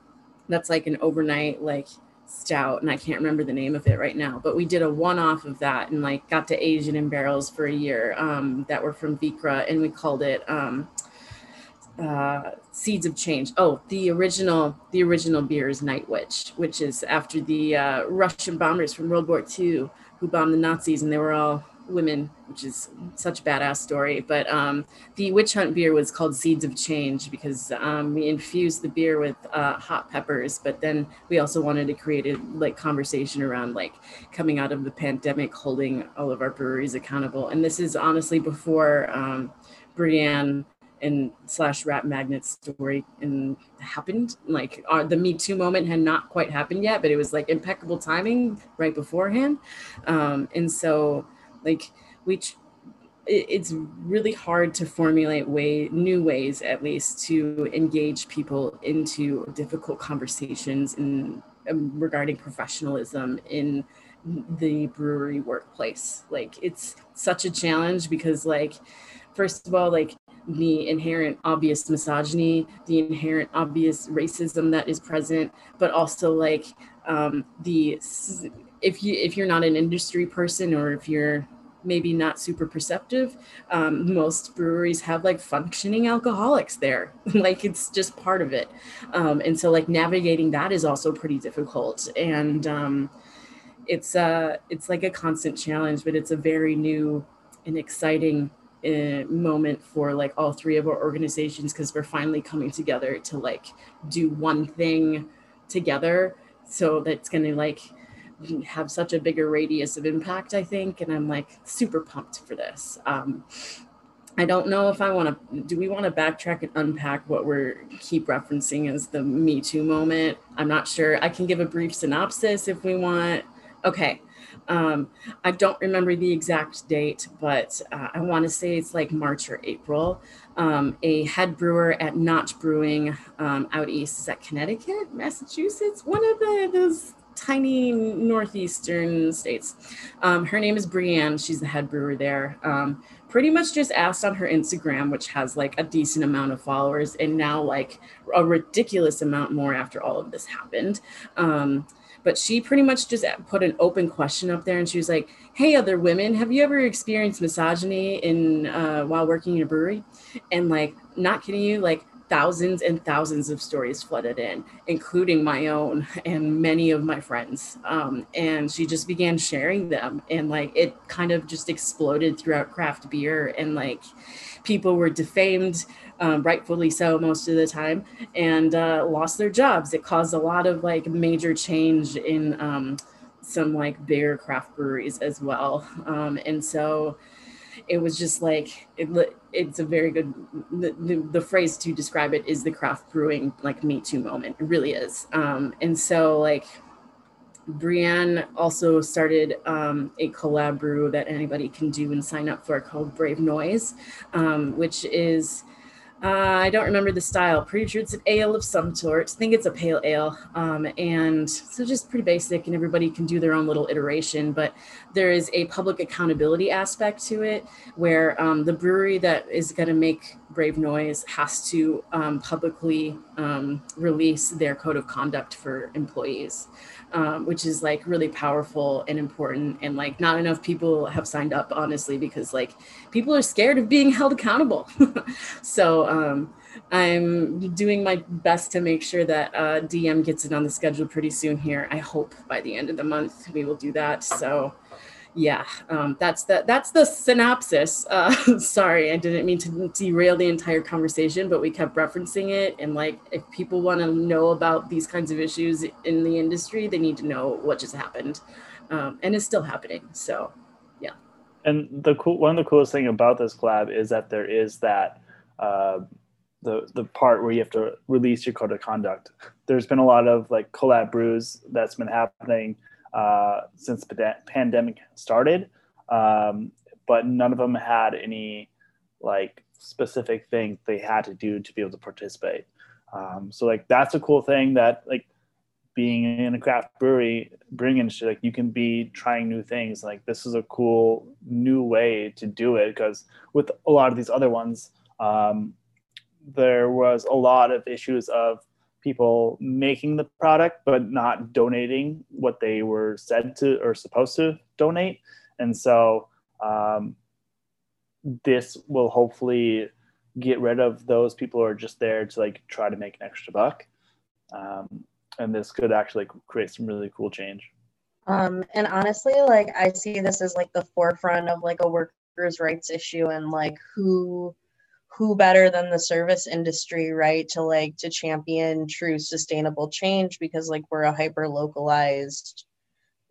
S8: that's like an overnight like stout, and I can't remember the name of it right now. But we did a one-off of that and like got to Asian in barrels for a year um, that were from Vikre, and we called it. Um, uh, Seeds of Change. Oh, the original the original beer is Night Witch, which is after the uh, Russian bombers from World War II who bombed the Nazis, and they were all women, which is such a badass story. But um, the witch hunt beer was called Seeds of Change because um, we infused the beer with uh, hot peppers, but then we also wanted to create a like conversation around like coming out of the pandemic, holding all of our breweries accountable. And this is honestly before um, Brienne and slash rap magnet story and happened like our, the me too moment had not quite happened yet but it was like impeccable timing right beforehand um, and so like we it's really hard to formulate way new ways at least to engage people into difficult conversations in um, regarding professionalism in the brewery workplace like it's such a challenge because like first of all like the inherent obvious misogyny, the inherent obvious racism that is present, but also like um, the if you if you're not an industry person or if you're maybe not super perceptive. Um, most breweries have like functioning alcoholics there, like it's just part of it. Um, and so like navigating that is also pretty difficult. And um, it's uh, it's like a constant challenge, but it's a very new and exciting uh, moment for like all three of our organizations because we're finally coming together to like do one thing together. So that's going to like have such a bigger radius of impact, I think. And I'm like super pumped for this. Um, I don't know if I want to. Do we want to backtrack and unpack what we're keep referencing as the Me Too moment? I'm not sure. I can give a brief synopsis if we want. Okay. Um, I don't remember the exact date, but uh, I want to say it's like March or April. Um, a head brewer at Notch Brewing um, out east, is Connecticut, Massachusetts, one of the, those tiny northeastern states. Um, her name is Brienne. She's the head brewer there. Um, pretty much just asked on her Instagram, which has like a decent amount of followers, and now like a ridiculous amount more after all of this happened um, but she pretty much just put an open question up there and she was like hey other women have you ever experienced misogyny in uh, while working in a brewery and like not kidding you like thousands and thousands of stories flooded in including my own and many of my friends um, and she just began sharing them and like it kind of just exploded throughout craft beer and like people were defamed um, rightfully so most of the time, and uh, lost their jobs. It caused a lot of like major change in um, some like bigger craft breweries as well. Um, and so it was just like it, it's a very good the, the, the, phrase to describe it is the craft brewing like me too moment it really is um, and so like Brienne also started um, a collab brew that anybody can do and sign up for called Brave Noise, um, which is uh, I don't remember the style. Pretty sure it's an ale of some sort. I think it's a pale ale. Um, and so just pretty basic, and everybody can do their own little iteration. But there is a public accountability aspect to it where um, the brewery that is going to make Brave Noise has to um, publicly um, release their code of conduct for employees um, which is like really powerful and important. And like not enough people have signed up, honestly, because like people are scared of being held accountable. so um, I'm doing my best to make sure that uh, DM gets it on the schedule pretty soon here. I hope by the end of the month we will do that. So yeah, um, that's the that's the synopsis. Uh, sorry, I didn't mean to derail the entire conversation, but we kept referencing it. And like, if people want to know about these kinds of issues in the industry, they need to know what just happened, um, and it's still happening. So, yeah.
S5: And the cool one of the coolest thing about this collab is that there is that. Uh, the the part where you have to release your code of conduct. There's been a lot of like collab brews that's been happening uh, since the pandemic started, um, but none of them had any like specific thing they had to do to be able to participate. Um, so like that's a cool thing that like being in a craft brewery brewing industry like you can be trying new things like this is a cool new way to do it because with a lot of these other ones um, there was a lot of issues of people making the product but not donating what they were said to or supposed to donate and so um, this will hopefully get rid of those people who are just there to like try to make an extra buck um, and this could actually create some really cool change
S6: um, and honestly like i see this as like the forefront of like a workers rights issue and like who who better than the service industry right to like to champion true sustainable change because like we're a hyper localized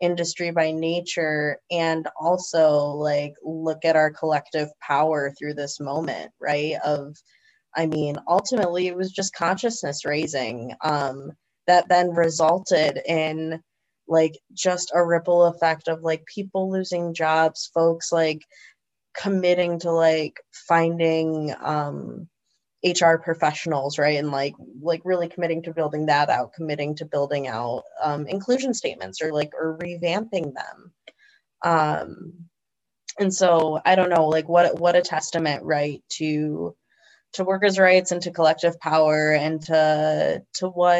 S6: industry by nature and also like look at our collective power through this moment right of i mean ultimately it was just consciousness raising um that then resulted in like just a ripple effect of like people losing jobs folks like committing to like finding um, HR professionals, right? And like like really committing to building that out, committing to building out um, inclusion statements or like or revamping them. Um, and so I don't know, like what what a testament, right, to to workers' rights and to collective power and to to what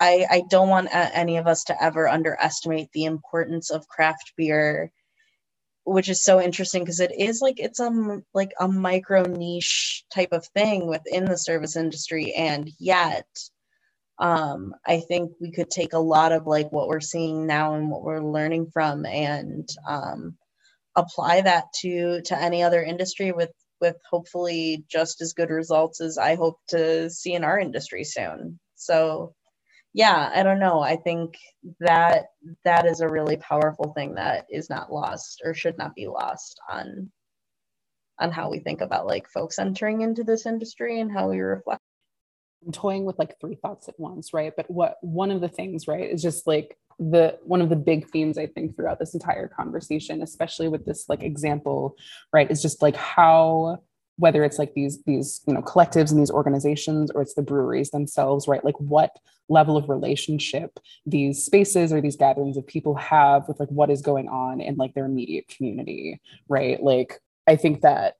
S6: I I don't want any of us to ever underestimate the importance of craft beer which is so interesting because it is like it's a um, like a micro niche type of thing within the service industry and yet um i think we could take a lot of like what we're seeing now and what we're learning from and um apply that to to any other industry with with hopefully just as good results as i hope to see in our industry soon so yeah, I don't know. I think that that is a really powerful thing that is not lost or should not be lost on on how we think about like folks entering into this industry and how we reflect.
S9: I'm toying with like three thoughts at once, right? But what one of the things, right, is just like the one of the big themes I think throughout this entire conversation, especially with this like example, right, is just like how whether it's like these these you know collectives and these organizations or it's the breweries themselves right like what level of relationship these spaces or these gatherings of people have with like what is going on in like their immediate community right like i think that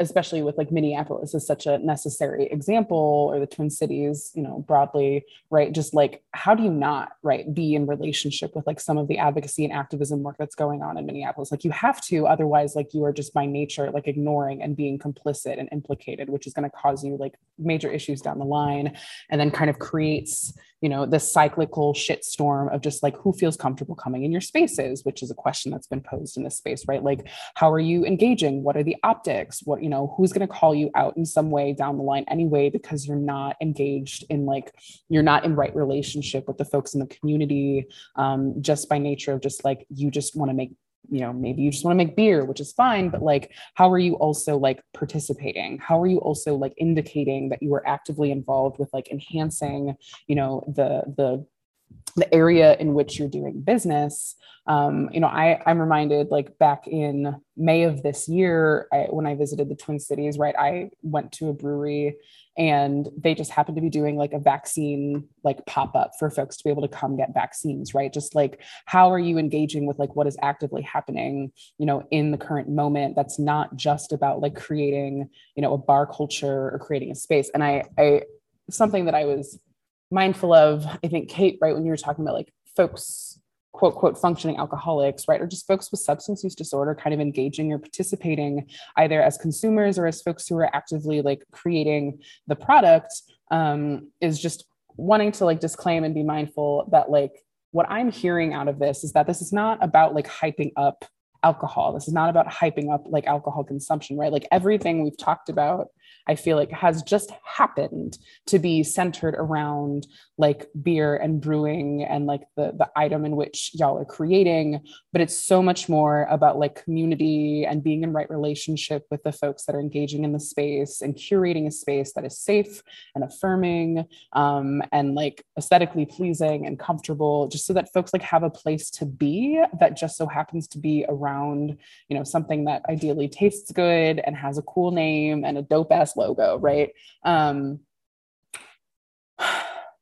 S9: especially with like Minneapolis is such a necessary example or the Twin Cities, you know, broadly, right? Just like how do you not, right, be in relationship with like some of the advocacy and activism work that's going on in Minneapolis? Like you have to, otherwise like you are just by nature like ignoring and being complicit and implicated, which is going to cause you like major issues down the line and then kind of creates you know, this cyclical shitstorm of just like who feels comfortable coming in your spaces, which is a question that's been posed in this space, right? Like, how are you engaging? What are the optics? What, you know, who's going to call you out in some way down the line anyway, because you're not engaged in like, you're not in right relationship with the folks in the community um, just by nature of just like, you just want to make you know maybe you just want to make beer which is fine but like how are you also like participating how are you also like indicating that you are actively involved with like enhancing you know the the the area in which you're doing business. Um, you know, I, I'm reminded like back in May of this year, I, when I visited the Twin Cities, right, I went to a brewery and they just happened to be doing like a vaccine like pop up for folks to be able to come get vaccines, right? Just like how are you engaging with like what is actively happening, you know, in the current moment that's not just about like creating, you know, a bar culture or creating a space. And I, I, something that I was mindful of i think kate right when you were talking about like folks quote quote functioning alcoholics right or just folks with substance use disorder kind of engaging or participating either as consumers or as folks who are actively like creating the product um, is just wanting to like disclaim and be mindful that like what i'm hearing out of this is that this is not about like hyping up alcohol this is not about hyping up like alcohol consumption right like everything we've talked about I feel like has just happened to be centered around like beer and brewing and like the the item in which y'all are creating, but it's so much more about like community and being in right relationship with the folks that are engaging in the space and curating a space that is safe and affirming um, and like aesthetically pleasing and comfortable, just so that folks like have a place to be that just so happens to be around, you know, something that ideally tastes good and has a cool name and a dope ass logo, right? Um,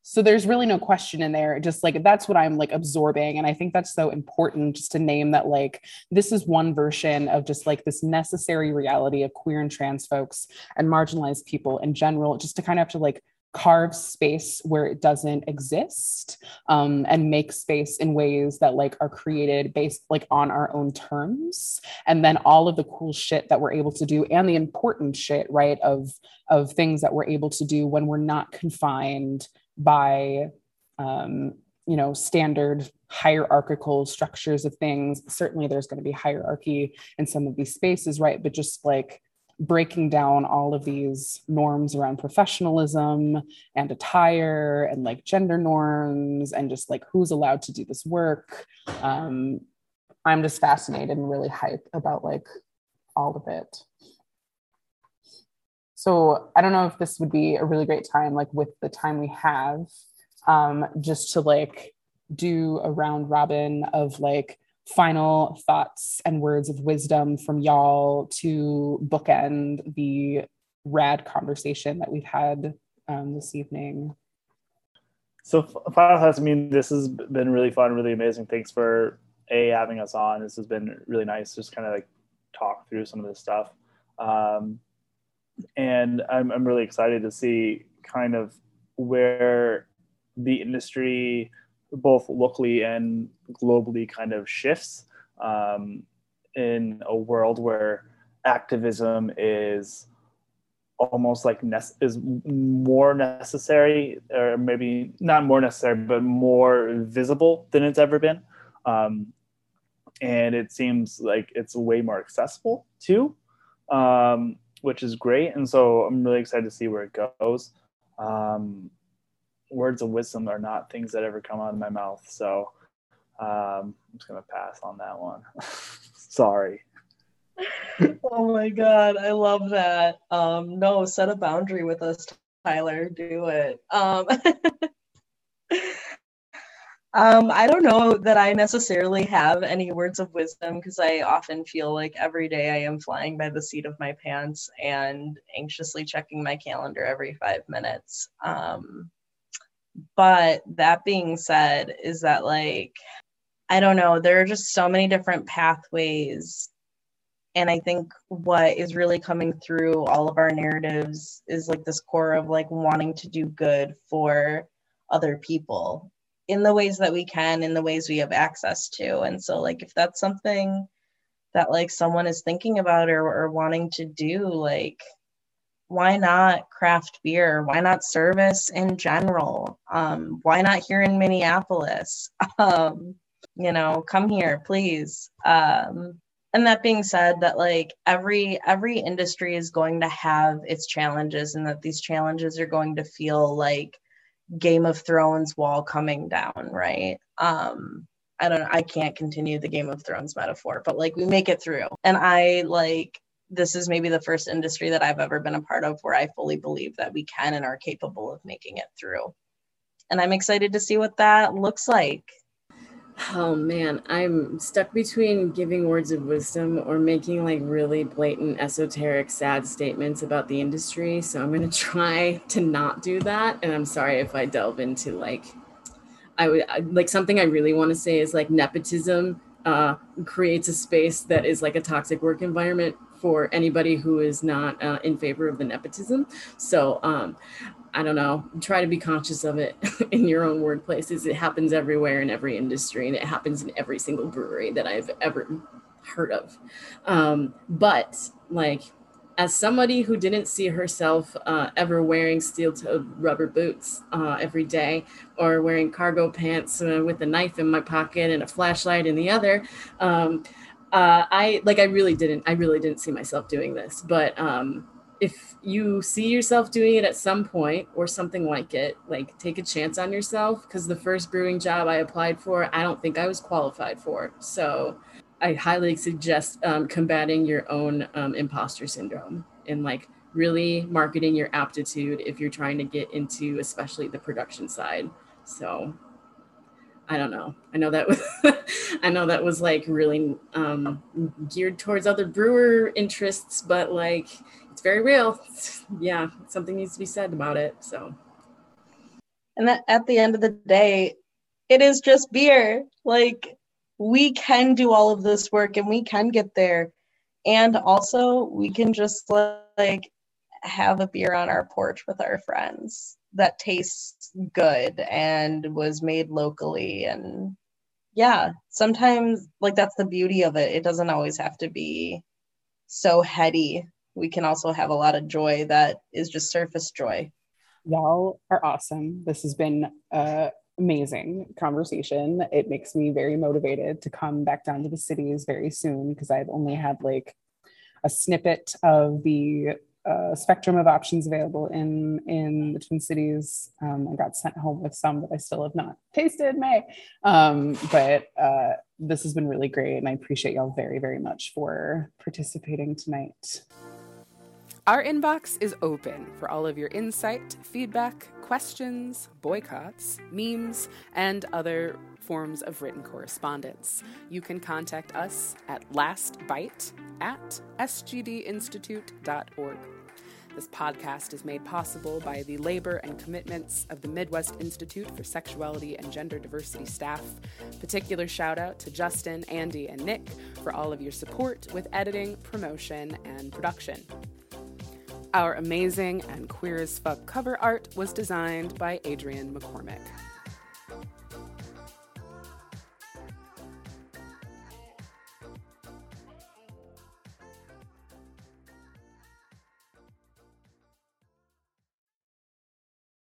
S9: so there's really no question in there just like that's what i'm like absorbing and i think that's so important just to name that like this is one version of just like this necessary reality of queer and trans folks and marginalized people in general just to kind of have to like carves space where it doesn't exist um, and make space in ways that like are created based like on our own terms and then all of the cool shit that we're able to do and the important shit right of of things that we're able to do when we're not confined by um, you know standard hierarchical structures of things certainly there's going to be hierarchy in some of these spaces right but just like breaking down all of these norms around professionalism and attire and like gender norms and just like who's allowed to do this work. Um, I'm just fascinated and really hyped about like all of it. So I don't know if this would be a really great time, like with the time we have, um, just to like do a round robin of like final thoughts and words of wisdom from y'all to bookend the rad conversation that we've had um, this evening.
S5: So, thoughts. I mean, this has been really fun, really amazing. Thanks for a having us on. This has been really nice. Just kind of like talk through some of this stuff, um, and I'm I'm really excited to see kind of where the industry both locally and globally kind of shifts um, in a world where activism is almost like ne- is more necessary or maybe not more necessary but more visible than it's ever been um, and it seems like it's way more accessible too um, which is great and so i'm really excited to see where it goes um, words of wisdom are not things that ever come out of my mouth. So um, I'm just gonna pass on that one. Sorry.
S6: oh my god, I love that. Um, no, set a boundary with us, Tyler. Do it. Um, um, I don't know that I necessarily have any words of wisdom because I often feel like every day I am flying by the seat of my pants and anxiously checking my calendar every five minutes. Um, but that being said, is that like, I don't know, there are just so many different pathways. And I think what is really coming through all of our narratives is like this core of like wanting to do good for other people in the ways that we can, in the ways we have access to. And so, like, if that's something that like someone is thinking about or, or wanting to do, like, why not craft beer? Why not service in general? Um, why not here in Minneapolis? Um, you know, come here, please. Um, and that being said, that like every every industry is going to have its challenges, and that these challenges are going to feel like Game of Thrones wall coming down, right? Um, I don't know, I can't continue the Game of Thrones metaphor, but like we make it through. And I like this is maybe the first industry that I've ever been a part of where I fully believe that we can and are capable of making it through. And I'm excited to see what that looks like.
S8: Oh man, I'm stuck between giving words of wisdom or making like really blatant, esoteric, sad statements about the industry. So I'm going to try to not do that. And I'm sorry if I delve into like, I would like something I really want to say is like nepotism uh, creates a space that is like a toxic work environment for anybody who is not uh, in favor of the nepotism. So um, I don't know, try to be conscious of it in your own workplaces. It happens everywhere in every industry, and it happens in every single brewery that I've ever heard of. Um, but like, as somebody who didn't see herself uh, ever wearing steel-toed rubber boots uh, every day or wearing cargo pants uh, with a knife in my pocket and a flashlight in the other um, uh, I like I really didn't I really didn't see myself doing this, but um, if you see yourself doing it at some point or something like it, like take a chance on yourself because the first brewing job I applied for, I don't think I was qualified for. So I highly suggest um, combating your own um, imposter syndrome and like really marketing your aptitude if you're trying to get into especially the production side. So I don't know. I know that was I know that was like really um, geared towards other brewer interests, but like it's very real. It's, yeah, something needs to be said about it. So,
S6: and that at the end of the day, it is just beer. Like we can do all of this work and we can get there, and also we can just like have a beer on our porch with our friends that tastes good and was made locally and yeah sometimes like that's the beauty of it it doesn't always have to be so heady we can also have a lot of joy that is just surface joy
S9: y'all are awesome this has been uh amazing conversation. It makes me very motivated to come back down to the cities very soon because I've only had like a snippet of the uh, spectrum of options available in in the Twin Cities. Um, I got sent home with some that I still have not tasted. May, um, but uh, this has been really great, and I appreciate y'all very very much for participating tonight.
S11: Our inbox is open for all of your insight, feedback, questions, boycotts, memes, and other forms of written correspondence. You can contact us at lastbite at sgdinstitute.org. This podcast is made possible by the labor and commitments of the Midwest Institute for Sexuality and Gender Diversity staff. Particular shout out to Justin, Andy, and Nick for all of your support with editing, promotion, and production. Our amazing and queer as fuck cover art was designed by Adrian McCormick.